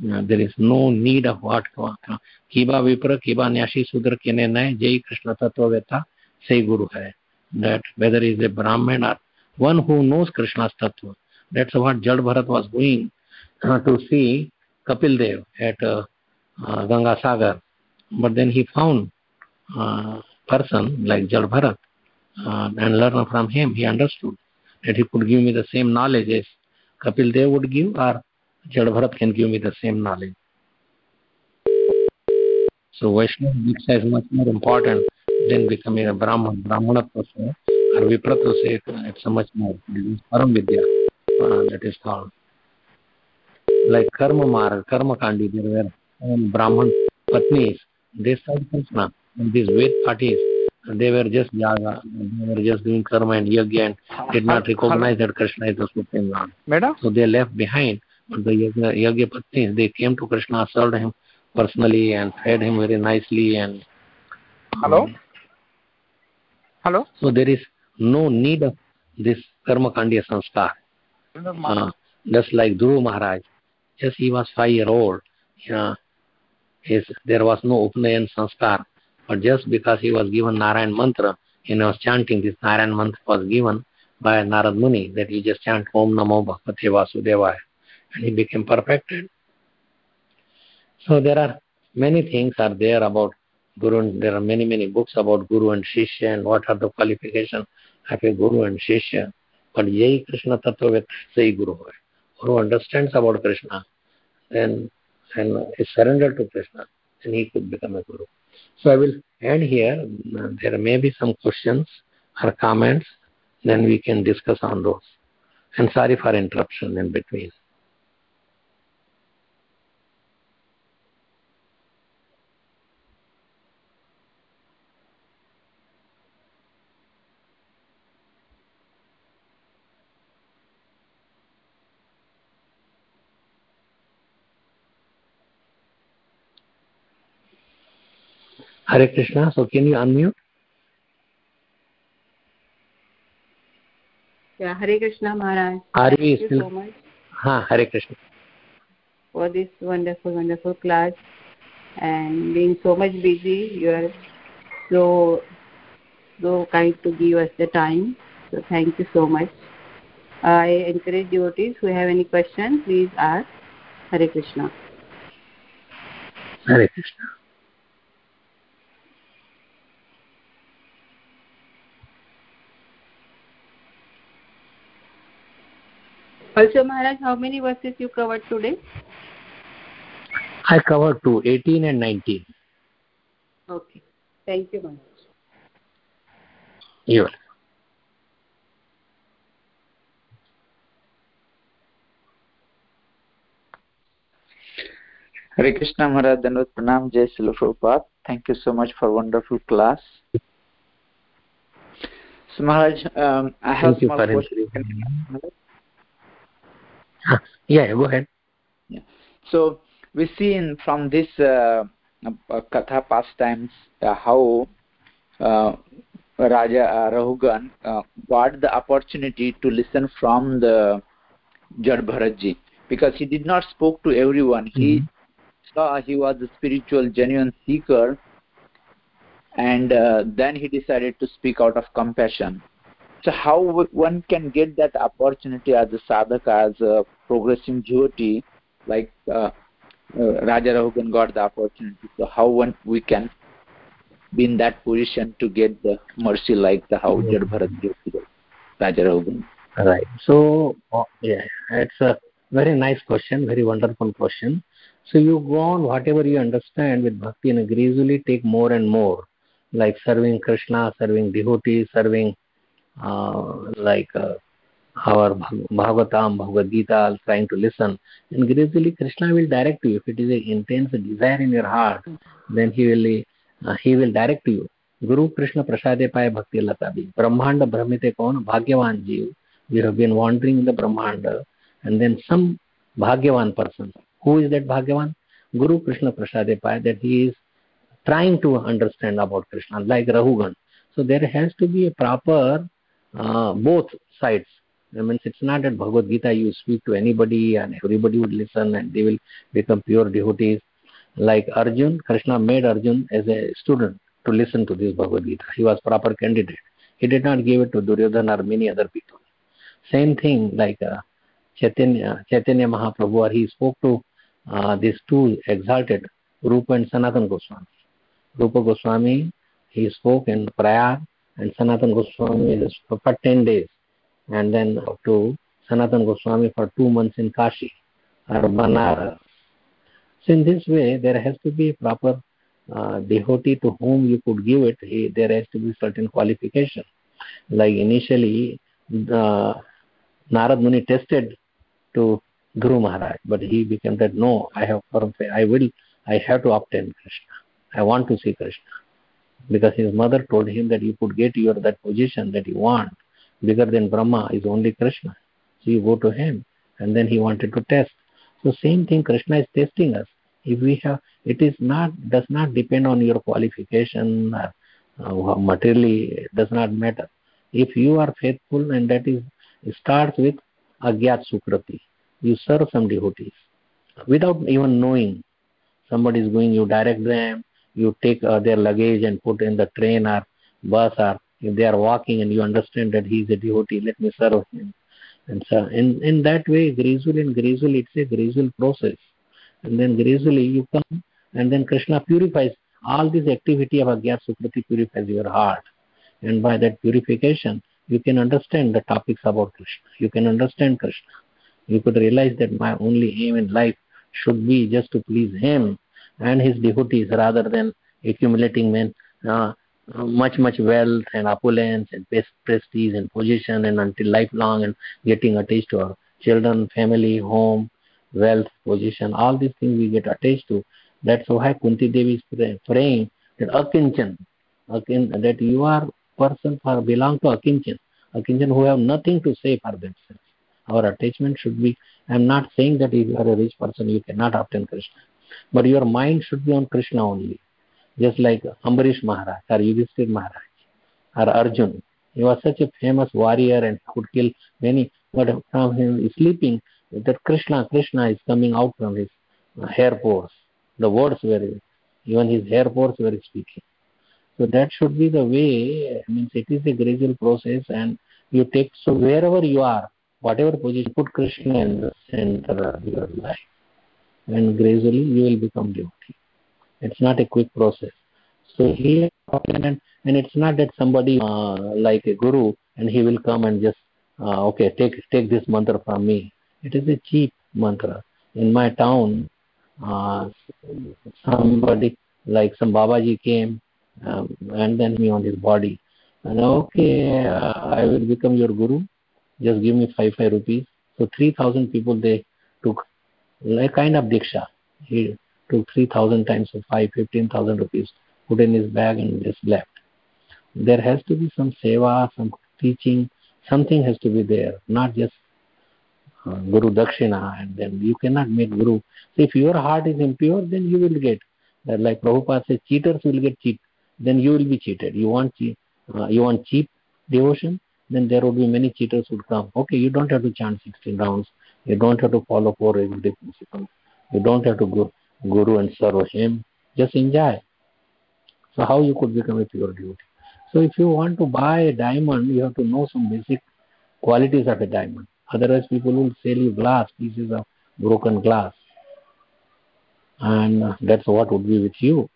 uh, there is no need of what kiba vipra kiba nyashi sudra kene nay jai krishna tattva veta say guru hai that whether is a brahman or one who knows krishna's tattva that's what Jad Bharat was going uh, to see Kapil Dev at uh, uh, Ganga Sagar. But then he found uh, person like Jad Bharat uh, and learn from him. He understood that he could give me the same knowledge as Kapil Dev would give or Jad Bharat can give me the same knowledge. So Vaishnava Diksha is much more important than becoming a Brahman. Brahmana or Viprata say it's a much more. Param Vidya uh, that is called. Like Karma Mara, Karma Kandi, there were um, Brahman Patnis, they served Krishna. And these Ved parties, they were just yaga, they were just doing karma and yajna and did not recognize that Krishna is the Supreme Lord. Madam? So they left behind. But the yajna, yajna patnis, they came to Krishna, served him personally and fed him very nicely and Hello? um, Hello? So there is no need of this karma kandiya sanskar. Uh, just like Dhruv Maharaj, just he was five year old, yeah, his, there was no Upnayan sanskar, but just because he was given Narayan mantra, he was chanting this Narayan mantra was given by Narad Muni that he just chant Om Namo Bhagavate Vasudevaya and he became perfected. So there are many things are there about Guru. There are many many books about Guru and Shishya and what are the qualifications of a Guru and Shishya. But यही Krishna तत्व सही Guru है who understands about Krishna then and is surrendered to Krishna, then he could become a Guru. So I will end here. There may be some questions or comments, then we can discuss on those. And sorry for interruption in between. Hare Krishna. So can you unmute? Yeah, Hare Krishna Maharaj. Are we still? so much Ha, Hare Krishna. for this wonderful, wonderful class and being so much busy. You are so so kind to give us the time. So thank you so much. I encourage devotees who have any questions, please ask. Hare Krishna. Hare Krishna. Also, Maharaj, how many verses you covered today? I covered two, 18 and 19. Okay. Thank you, Maharaj. You're welcome. Hare Krishna Maharaj, Dandavat Pranam, Jai Srila Prabhupada. Thank you so much for wonderful class. So Maharaj, um, I have Thank you small for question. Yeah, go ahead. So we see in from this uh, uh, Katha pastimes uh, how uh, Raja uh, Rahugan uh, got the opportunity to listen from the Jad Bharatji because he did not spoke to everyone. He saw he was a spiritual, genuine seeker, and uh, then he decided to speak out of compassion. So how one can get that opportunity as a sadhaka, as a progressing devotee, like uh, uh, Raja Rahugan got the opportunity. So how one we can be in that position to get the mercy like the how Jad Bharat Raja Rahugan. Right. So, uh, yeah, it's a very nice question, very wonderful question. So you go on whatever you understand with bhakti and gradually take more and more, like serving Krishna, serving devotees, serving like uh, our Bhagavatam, Bhagavad Gita, trying to listen. And gradually Krishna will direct you. If it is an intense desire in your heart, then he will uh, he will direct you. Krishna Prasade Paya Bhakti Lata Bhi. Brahmanda Brahmite Kaun Bhagyavan Jeev. We have been wandering in the Brahmanda and then some Bhagyavan person. Who is that Bhagyavan? Guru Krishna Prasade Paya that he is trying to understand about Krishna, like Rahugan. So there has to be a proper uh, both sides. I mean, it's not that Bhagavad Gita you speak to anybody and everybody would listen and they will become pure devotees. Like Arjun, Krishna made Arjun as a student to listen to this Bhagavad Gita. He was proper candidate. He did not give it to Duryodhana or many other people. Same thing like uh, Chaitanya, Chaitanya Mahaprabhu, or he spoke to uh, these two exalted, Rupa and Sanatan Goswami. Rupa Goswami, he spoke in Prayag, and Sanatan Goswami for 10 days, and then to Sanatan Goswami for two months in Kashi or Banaras. So in this way, there has to be a proper uh, devotee to whom you could give it. He, there has to be certain qualification. Like initially, the Narad Muni tested to Guru Maharaj, but he became that no, I have I will, I have to obtain Krishna. I want to see Krishna. Because his mother told him that you could get your that position that you want. Bigger than Brahma is only Krishna. So you go to him. And then he wanted to test. So same thing Krishna is testing us. If we have it is not does not depend on your qualification or uh, materially it does not matter. If you are faithful and that is starts with agyat sukriti. You serve some devotees without even knowing somebody is going, you direct them, you take uh, their luggage and put in the train or bus or if they are walking and you understand that he is a devotee, let me serve him. And so in, in that way, gradually and gradually, it's a gradual process. And then gradually you come and then Krishna purifies all this activity of Agyat Sukriti purifies your heart. And by that purification, you can understand the topics about Krishna. You can understand Krishna. You could realize that my only aim in life should be just to please Him and His devotees rather than accumulating men, uh, much, much wealth and opulence and prestige and position and until lifelong and getting attached to our children, family, home, wealth, position, all these things we get attached to. That's why Kunti Devi is praying that Akinchan, Akin, that you are person for belong to Akinchan, Akinchan who have nothing to say for themselves. Our attachment should be, I am not saying that if you are a rich person you cannot obtain Krishna, but your mind should be on Krishna only. Just like Ambarish Maharaj or Yudhishthir Maharaj or Arjun. He was such a famous warrior and could kill many, but from him sleeping, that Krishna, Krishna is coming out from his hair pores. The words were, even his hair pores were speaking. So that should be the way, I mean, it is a gradual process and you take, so wherever you are, whatever position, put Krishna in the center of your life. And gradually you will become devotee. It's not a quick process. So here, and, and it's not that somebody uh, like a guru and he will come and just, uh, okay, take, take this mantra from me. It is a cheap mantra. In my town, uh, somebody like some Babaji came um, and then me on his body. And okay, uh, I will become your guru. Just give me five five rupees. So three thousand people they took like kind of diksha. He took three thousand times of five, fifteen thousand rupees, put in his bag and just left. There has to be some seva, some teaching, something has to be there, not just uh, Guru Dakshina, and then you cannot make Guru. If your heart is impure, then you will get. Uh, like Prabhupada says, cheaters will get cheat. Then you will be cheated. You want uh, you want cheap devotion, then there will be many cheaters would come. Okay, you don't have to chant 16 rounds. You don't have to follow four regulative principles. You don't have to go Guru and serve him. Just enjoy. So how you could become a pure devotee? So if you want to buy a diamond, you have to know some basic qualities of a diamond. Otherwise, people will sell you glass, pieces of broken glass. And that's what would be with you.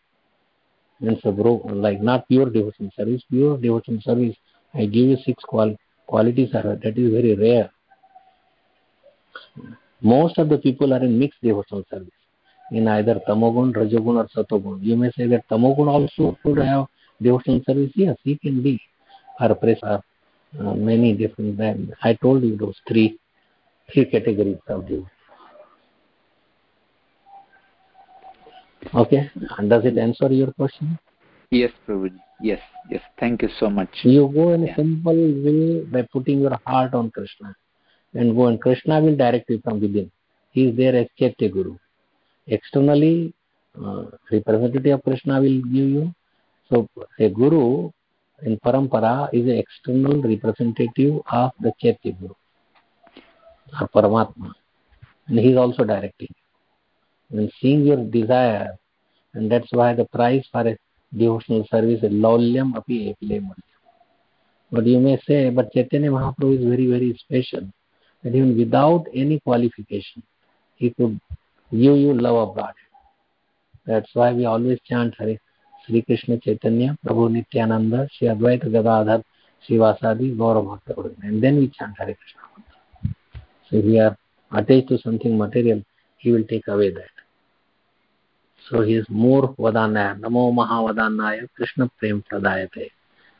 Means a bro, like not pure devotion service, pure devotion service. I give you six qual- qualities that is very rare. Most of the people are in mixed devotional service, in either tamogun, rajogun, or satogun. You may say that tamogun also could have devotional service. Yes, he can be, or press, or uh, many different them. I told you those three three categories of devotees. Okay, and does it answer your question? Yes, Prabhuji. Yes, yes. Thank you so much. You go in a Yeah. simple way by putting your heart on Krishna, and go and Krishna will direct you from within. He is there as Chaitya Guru. Externally, uh, representative of Krishna will give you. So a Guru in parampara is an external representative of the Chaitya Guru or Paramatma. And he is also directing. And seeing your desire, and that's why the price for a devotional service is laulyam api ekle But you may say, but Chaitanya Mahaprabhu is very, very special. And even without any qualification, he could give you love of God. That's why we always chant Hare Sri Krishna Chaitanya, Prabhu Nityananda, Sri Advaita Gadadhar, Srivasadi, Gaura And then we chant Hare Krishna. So if we are attached to something material, he will take away that. So he is more Vadanaya, Namo Mahavadanaya, Krishna Prem Pradayate.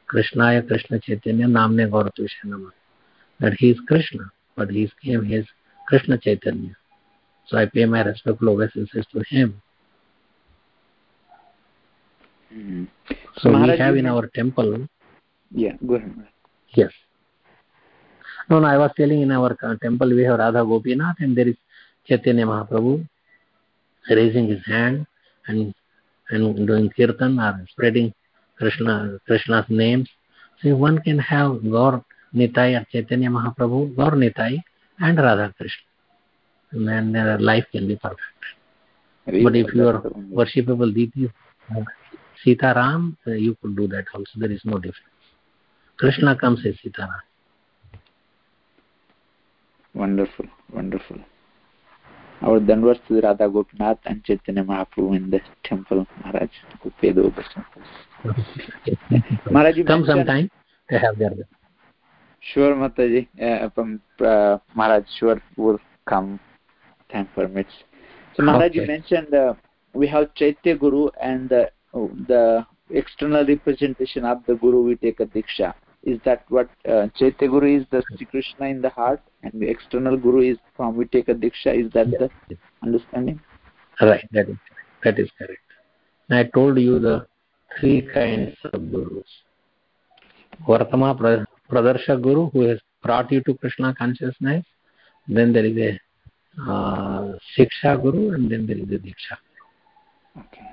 Krishnaya Krishna Chaitanya Namne Gauratusha Nama. That he is Krishna, but he came his Krishna Chaitanya. So I pay my respectful obeisances to him. Mm. So Maharaj, we have in our temple. Yeah, go ahead. Yes. No, no, I was telling in our temple we have Radha Gopinath and there is Chaitanya Mahaprabhu raising his hand and and doing kirtan or spreading Krishna Krishna's names. So one can have Gaur Nitai Chaitanya Mahaprabhu, Gaur Nitai and Radha Krishna. And then life can be perfect. But if you are worshipable deities, Sita Ram, uh, you could do that also. There is no difference. Krishna comes as Sita Ram. Wonderful, wonderful. Our Danvars to Radha Gopinath and Chaitanya Mahaprabhu in the temple, Maharaj. Maharaj, come sometime to have their Sure, Mataji. Uh, from, uh, Maharaj, sure, will come. Time permits. So, Maharaj, okay. you mentioned uh, we have Chaitya Guru and the oh, the external representation of the Guru we take a Diksha. Is that what uh, Chaitya Guru is the Sri Krishna in the heart and the external Guru is from we take a Diksha? Is that the understanding? Right, that is, that is correct. I told you the three kinds of Gurus. Vartama Pradarsha Guru who has brought you to Krishna consciousness. Then there is a uh, Shiksha Guru and then there is a Diksha. Okay.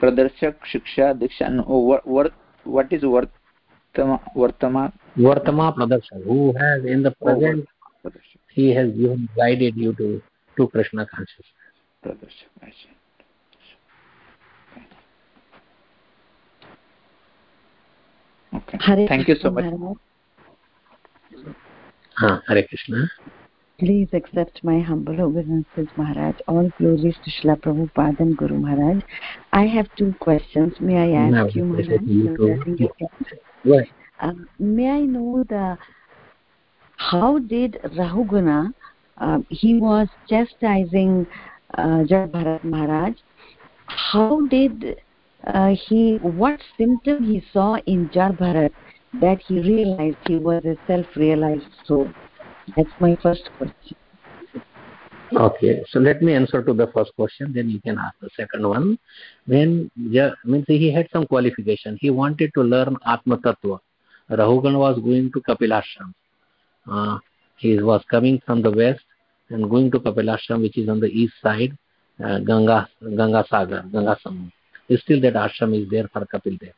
Pradarshak, Shiksha, Diksha. And what, what, what is Vartama? Vartama? Vartama Pradarshak, who has in the present, oh, he has given, guided you to, to Krishna consciousness. Pradarshak, I see. Okay. Hare Thank Krishna, you so much. Ah, Hare Krishna. Please accept my humble obeisances, Maharaj. All glories to Srila Prabhupada and Guru Maharaj. I have two questions. May I ask no, you, Maharaj? You right. Um, may I know the how did Rahuguna, uh, he was chastising uh, Bharat Maharaj, how did uh, he, what symptom he saw in Bharat that he realized he was a self-realized soul? That's my first question. Okay, so let me answer to the first question, then you can ask the second one. When yeah, means he had some qualification, he wanted to learn Atma Tattva. Rahugan was going to Kapilashram. Uh, he was coming from the west and going to Kapilashram, which is on the east side, uh, Ganga Ganga Sagar, Ganga Samud. Still that ashram is there for Kapil there.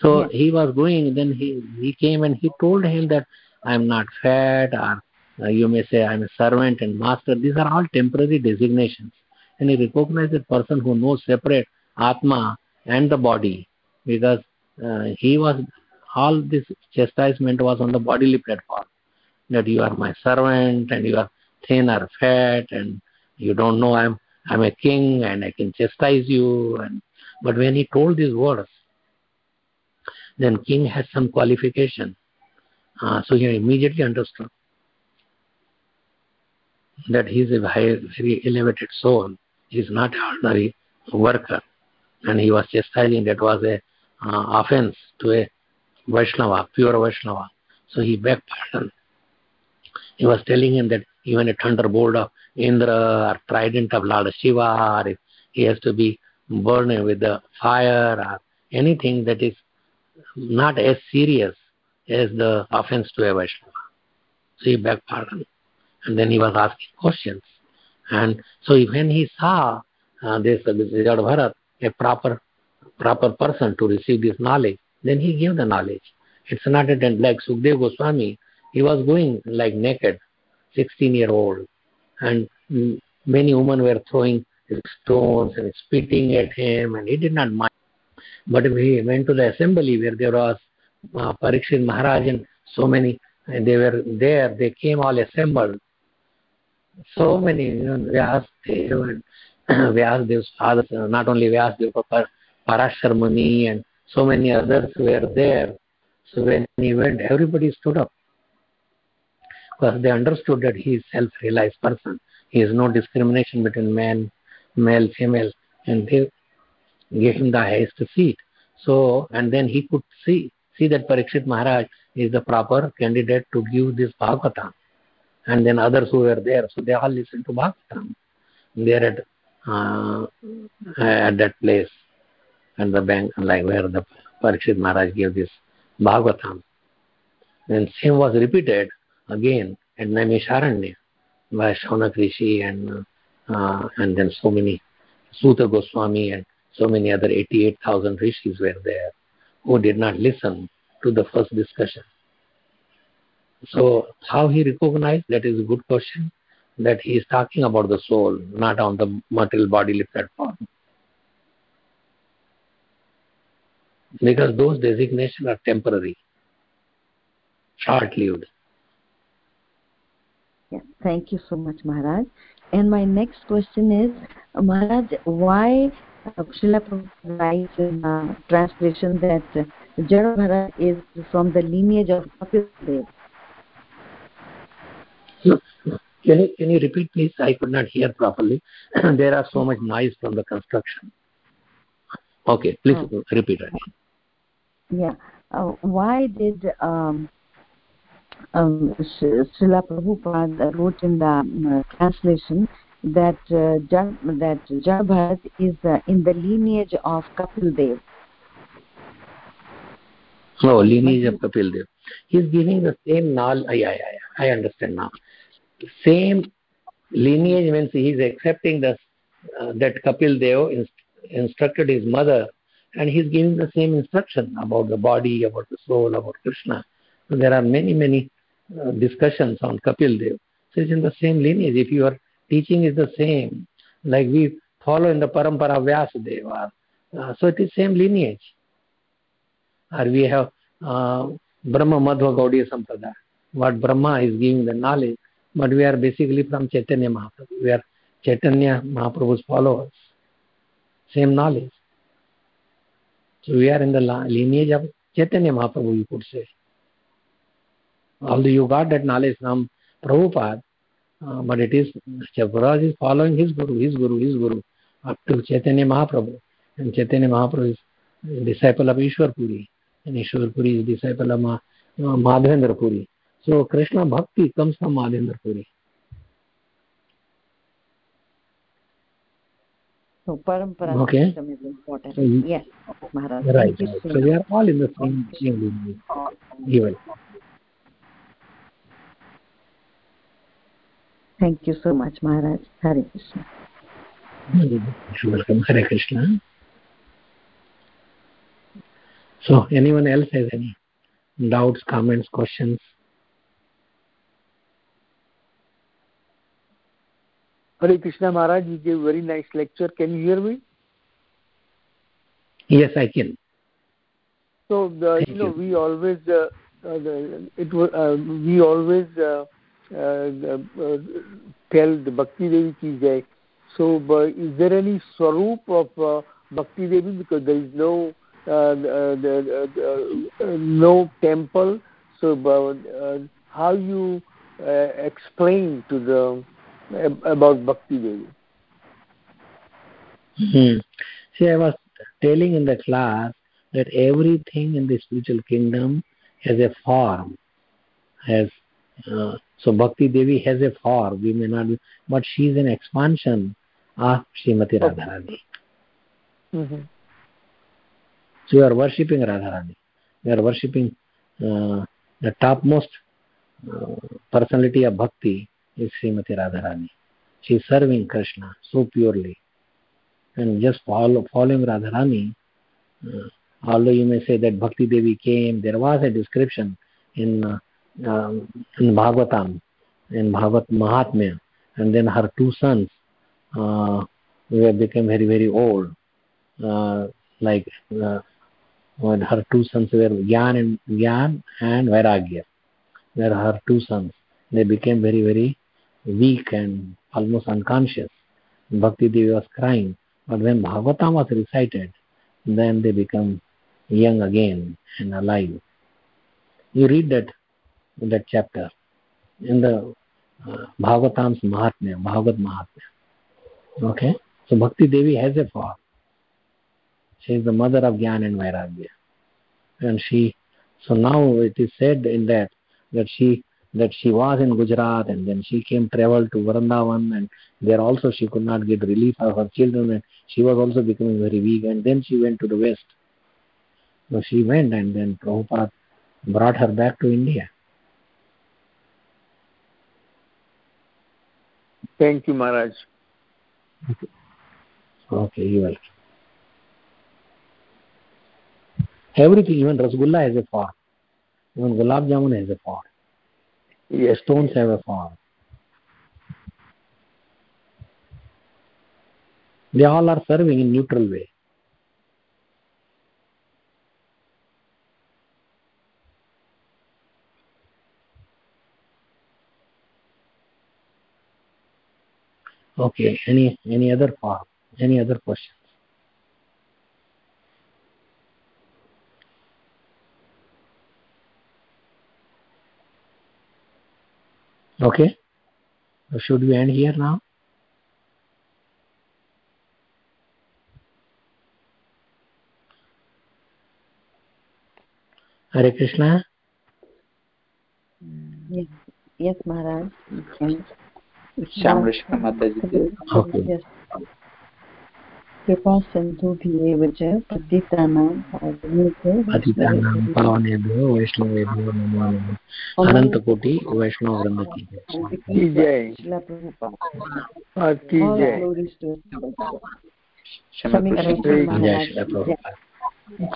So yeah. he was going, then he, he came and he told him that I'm not fat or uh, you may say I'm a servant and master. These are all temporary designations. And he recognized a person who knows separate Atma and the body because uh, he was, all this chastisement was on the bodily platform. That you are my servant and you are thin or fat and you don't know I'm I'm a king and I can chastise you. And but when he told these words, then king had some qualification. Uh, so he immediately understood that he is a very elevated soul. He is not an ordinary worker. And he was chastising that was a uh, offense to a Vaishnava, pure Vaishnava. So he begged pardon. He was telling him that even a thunderbolt of Indra or trident of Lord Shiva, he has to be burned with the fire or anything that is not as serious as the offense to a Vaishnava. So he begged pardon and then he was asking questions. And so when he saw uh, this, uh, this Bharat, a proper proper person to receive this knowledge, then he gave the knowledge. It's not that like Sukdev Goswami, he was going like naked, 16 year old, and many women were throwing stones and spitting at him, and he did not mind. But he went to the assembly where there was uh, Parikshit Maharaj and so many, and they were there, they came all assembled so many, you know, Vyasadeva and Vyasadev's father, not only Vyasadeva, but Parashar and so many others were there. So when he went, everybody stood up. Because they understood that he is self-realized person. He has no discrimination between man, male, female, and they gave him the highest seat. So, and then he could see see that Parikshit Maharaj is the proper candidate to give this Bhagavatam. And then others who were there, so they all listened to Bhagavatam. There at uh, at that place, and the bank, like where the Parikshit Maharaj gave this Bhagavatam. Then same was repeated again at Naimisharanya by Shaunak Rishi and uh, and then so many Suta Goswami and so many other 88,000 rishis were there who did not listen to the first discussion. So how he recognized that is a good question. That he is talking about the soul, not on the material bodily platform. Because those designations are temporary, short-lived. Yeah, thank you so much, Maharaj. And my next question is, Maharaj, why Srila writes in uh, translation that Jada is from the lineage of Kapil Can you, can you repeat, please? I could not hear properly. there are so much noise from the construction. Okay, please oh. repeat again. Yeah. Uh, why did um, um, Srila Prabhupada wrote in the uh, translation that uh, that Jad Bharat is uh, in the lineage of Kapil Dev? No, lineage of Kapil Dev. He's giving the same knowledge. Yeah, yeah, yeah. I understand now same lineage means he is accepting the, uh, that Kapil Dev inst instructed his mother and he is giving the same instruction about the body, about the soul, about Krishna. So there are many, many uh, discussions on Kapil Dev. So it's in the same lineage. If your teaching is the same, like we follow in the Parampara Vyasadeva, uh, so it is same lineage. Or we have uh, Brahma Madhva Gaudiya Sampradaya. What Brahma is giving the knowledge, but we are basically from Chaitanya Mahaprabhu. We are Chaitanya Mahaprabhu's followers. Same knowledge. So we are in the lineage of Chaitanya Mahaprabhu, you could say. Although you got that knowledge from Prabhupada, uh, but it is Chaparaj is following his guru, his guru, his guru, up to Chaitanya Mahaprabhu. And Chaitanya Mahaprabhu is disciple of Ishwar Puri, and Ishwar Puri is disciple of Ma- Madhavendra Puri. So Krishna Bhakti comes from Madhendra Puri. So parampara okay. system is important. So yes, Maharaj. Right. So we are all in the same same even. Thank you so much, Maharaj. hari Krishna. Welcome. Hare Krishna. So anyone else has any doubts, comments, questions? Hare Krishna Maharaj, you gave very nice lecture. Can you hear me? Yes, I can. So the, you know you. we always uh, uh, it uh, we always uh, tell the Bhakti Devi ki jai. So is there any swarup of uh, Bhakti Devi because there is no uh, uh, no temple? So how you explain to the about Bhakti Devi? Hmm. See, I was telling in the class that everything in the spiritual kingdom has a form. Has uh, so Bhakti Devi has a form. We may not, be, but she is an expansion of Srimati Radharani. Mm-hmm. So you are worshipping Radharani. You are worshipping uh, the topmost uh, personality of Bhakti is Srimati Radharani. She is serving Krishna so purely. And just follow, following Radharani, uh, although you may say that Bhakti Devi came, there was a description in, uh, um, in Bhagavatam, in Bhagavat Mahatmya, and then her two sons uh, became very, very old. Uh, like uh, when her two sons were Gyan and Gyan and Vairagya, were her two sons. They became very, very weak and almost unconscious. Bhakti Devi was crying. But when Bhagavatam was recited, then they become young again and alive. You read that that chapter in the uh, Bhagavatam's Mahatmya, Bhagavat Mahatmya. Okay? So Bhakti Devi has a form. She is the mother of Gyan and Vairagya. And she, so now it is said in that, that she that she was in Gujarat and then she came traveled to Vrindavan and there also she could not get relief of her children and she was also becoming very weak and then she went to the west. So she went and then Prabhupada brought her back to India. Thank you, Maharaj. Okay, you welcome. Everything, even Rasgulla has a form. Even Gulab Jamun has a form. Yes. Stones have a form. They all are serving in neutral way. Okay, any any other form? Any other questions? Okay. Should we end here now? Hare Krishna. Yes, yes, Maharaj. Okay. कृपासिन्धुभिरेव च पतितानां पतितानां पावनेभ्यो वैष्णवेभ्यो नमो नमः अनन्तकोटि वैष्णववृन्द की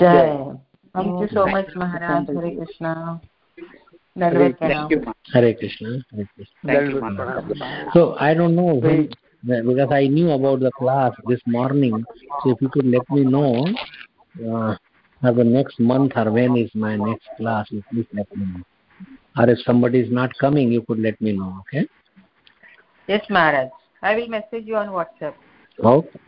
जय. Thank you so much Maharaj Hare Krishna Hare Krishna. you Krishna. So I don't know when, because I knew about the class this morning. So if you could let me know uh, for the next month or when is my next class, you please let me know. Or if somebody is not coming, you could let me know. Okay. Yes, Maharaj. I will message you on WhatsApp. Okay.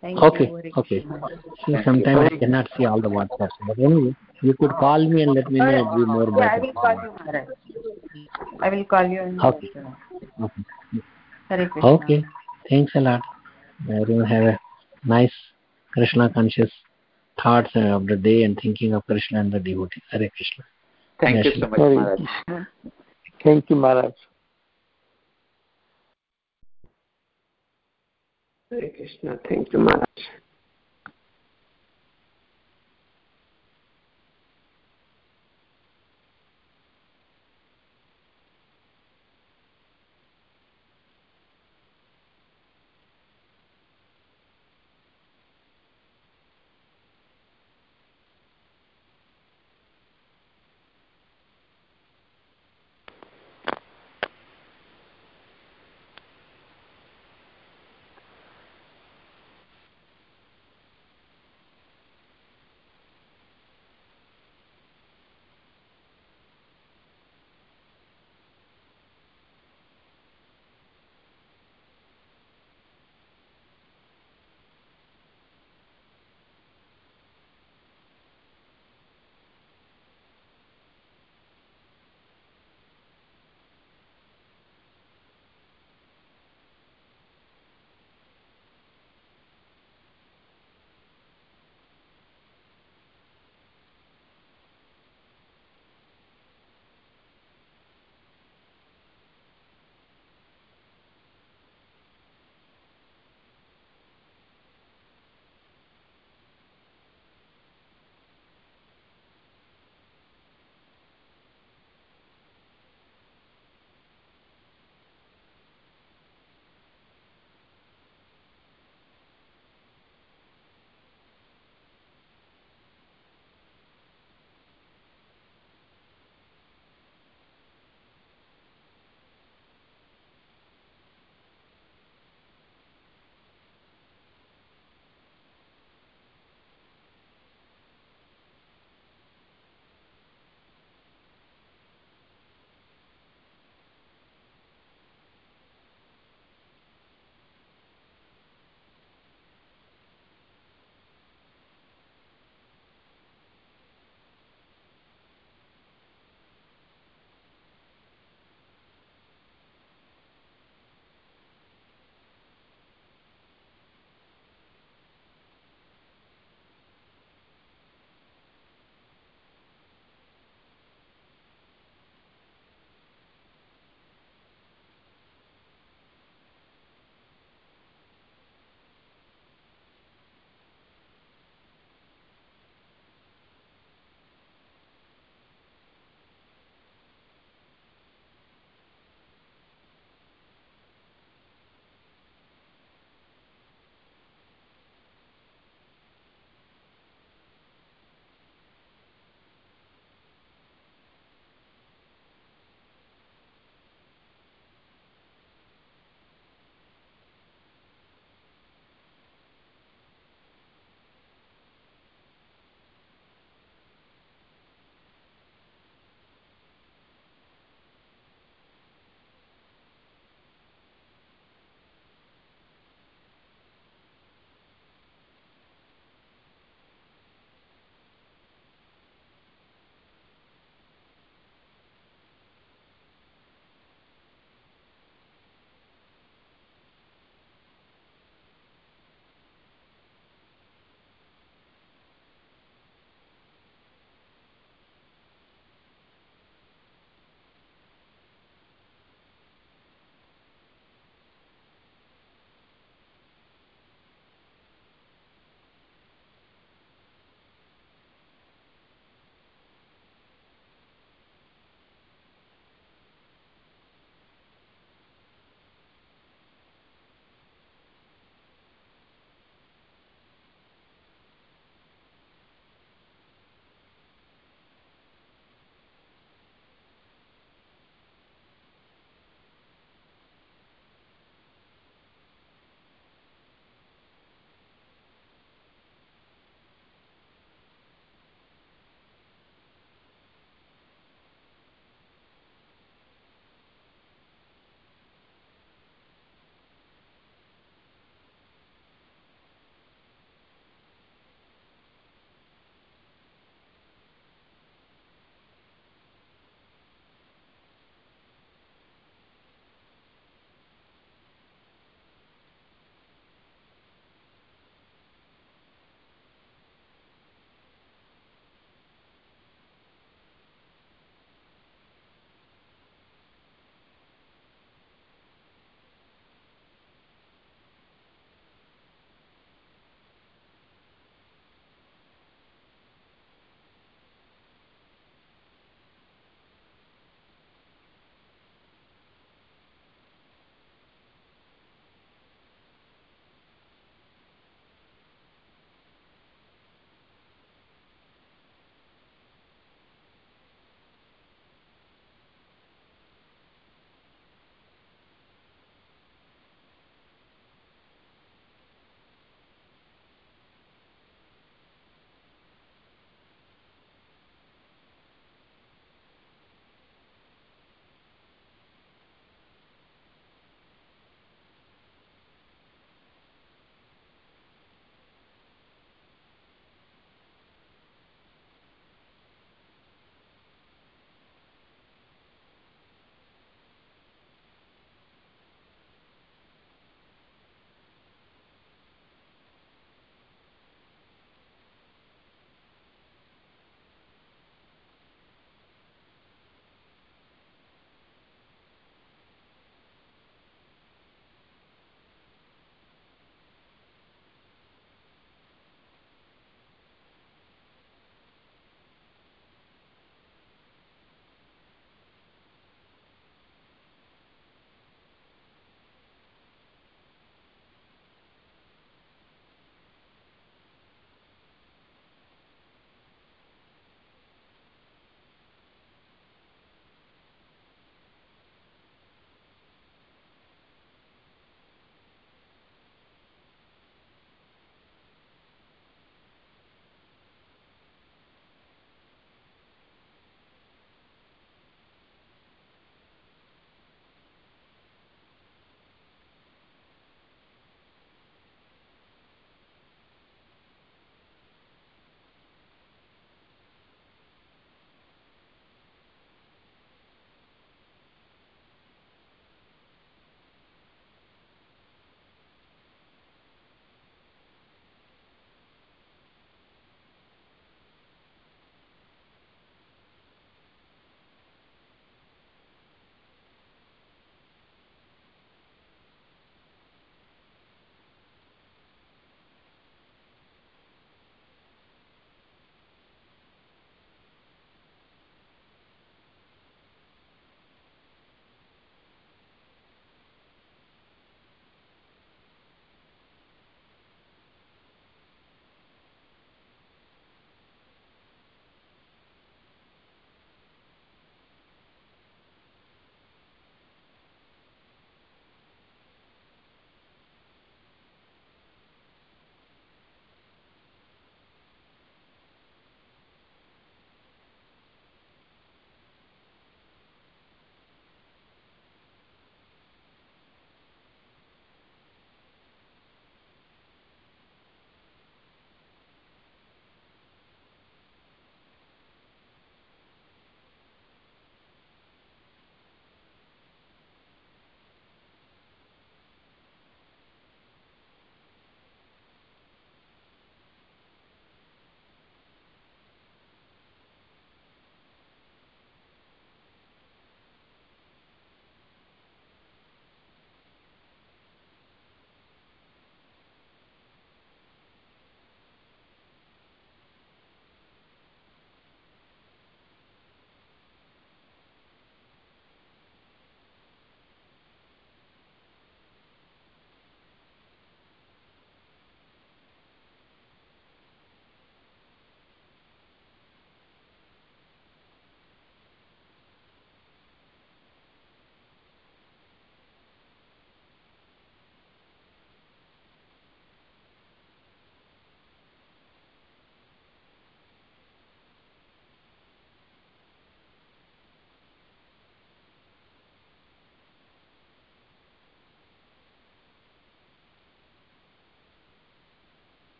Thank Okay. you. Okay. Krishna. See, sometimes I cannot see all the WhatsApps, but anyway, you could call me and let me know. It will be more Yeah, I will call you, Maharaj. I will call you Okay. Okay. Okay. Thanks a lot. Everyone have a nice Krishna conscious thoughts of the day and thinking of Krishna and the devotees. Hare Krishna. Thank you Yes. so much, Hare Maharaj. Thank you, Maharaj. Hare Krishna. Thank you, Maharaj.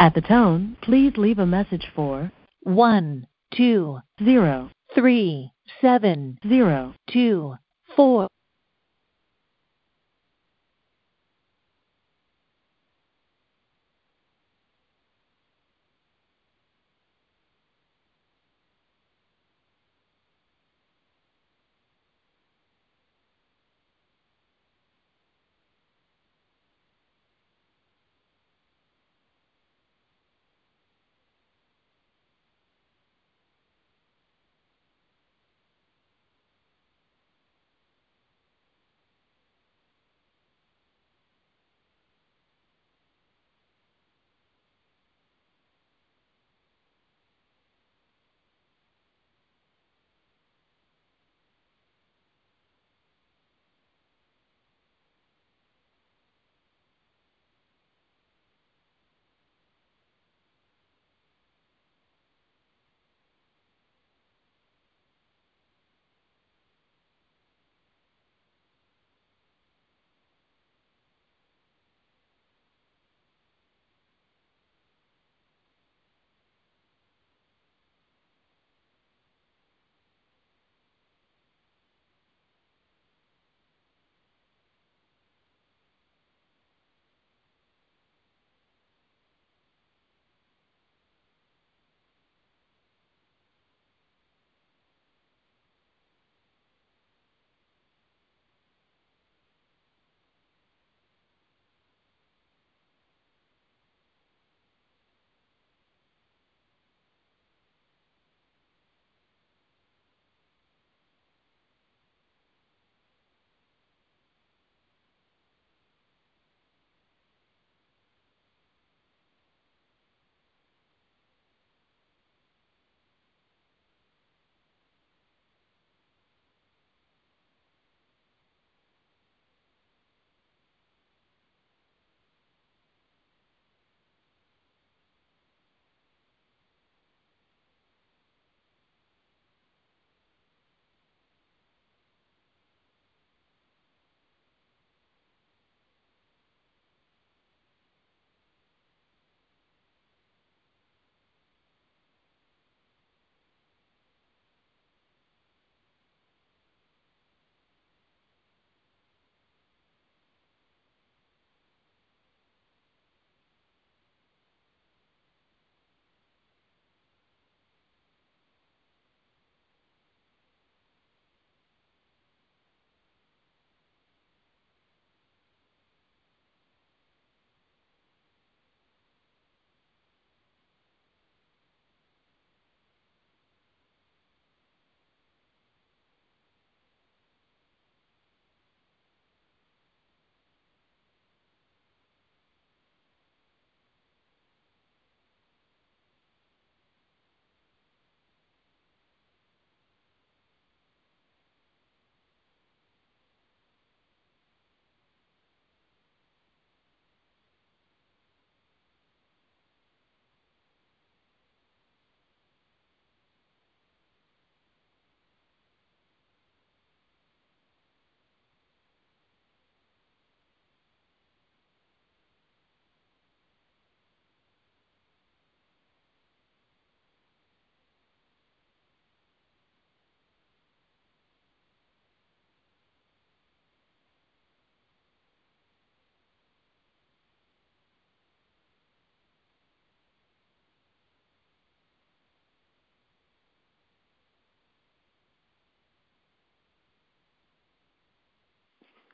At the tone, please leave a message for 1, 2, 0, 3, 7, 0, 2, 4.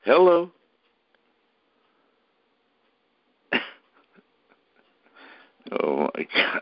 Hello. oh my God.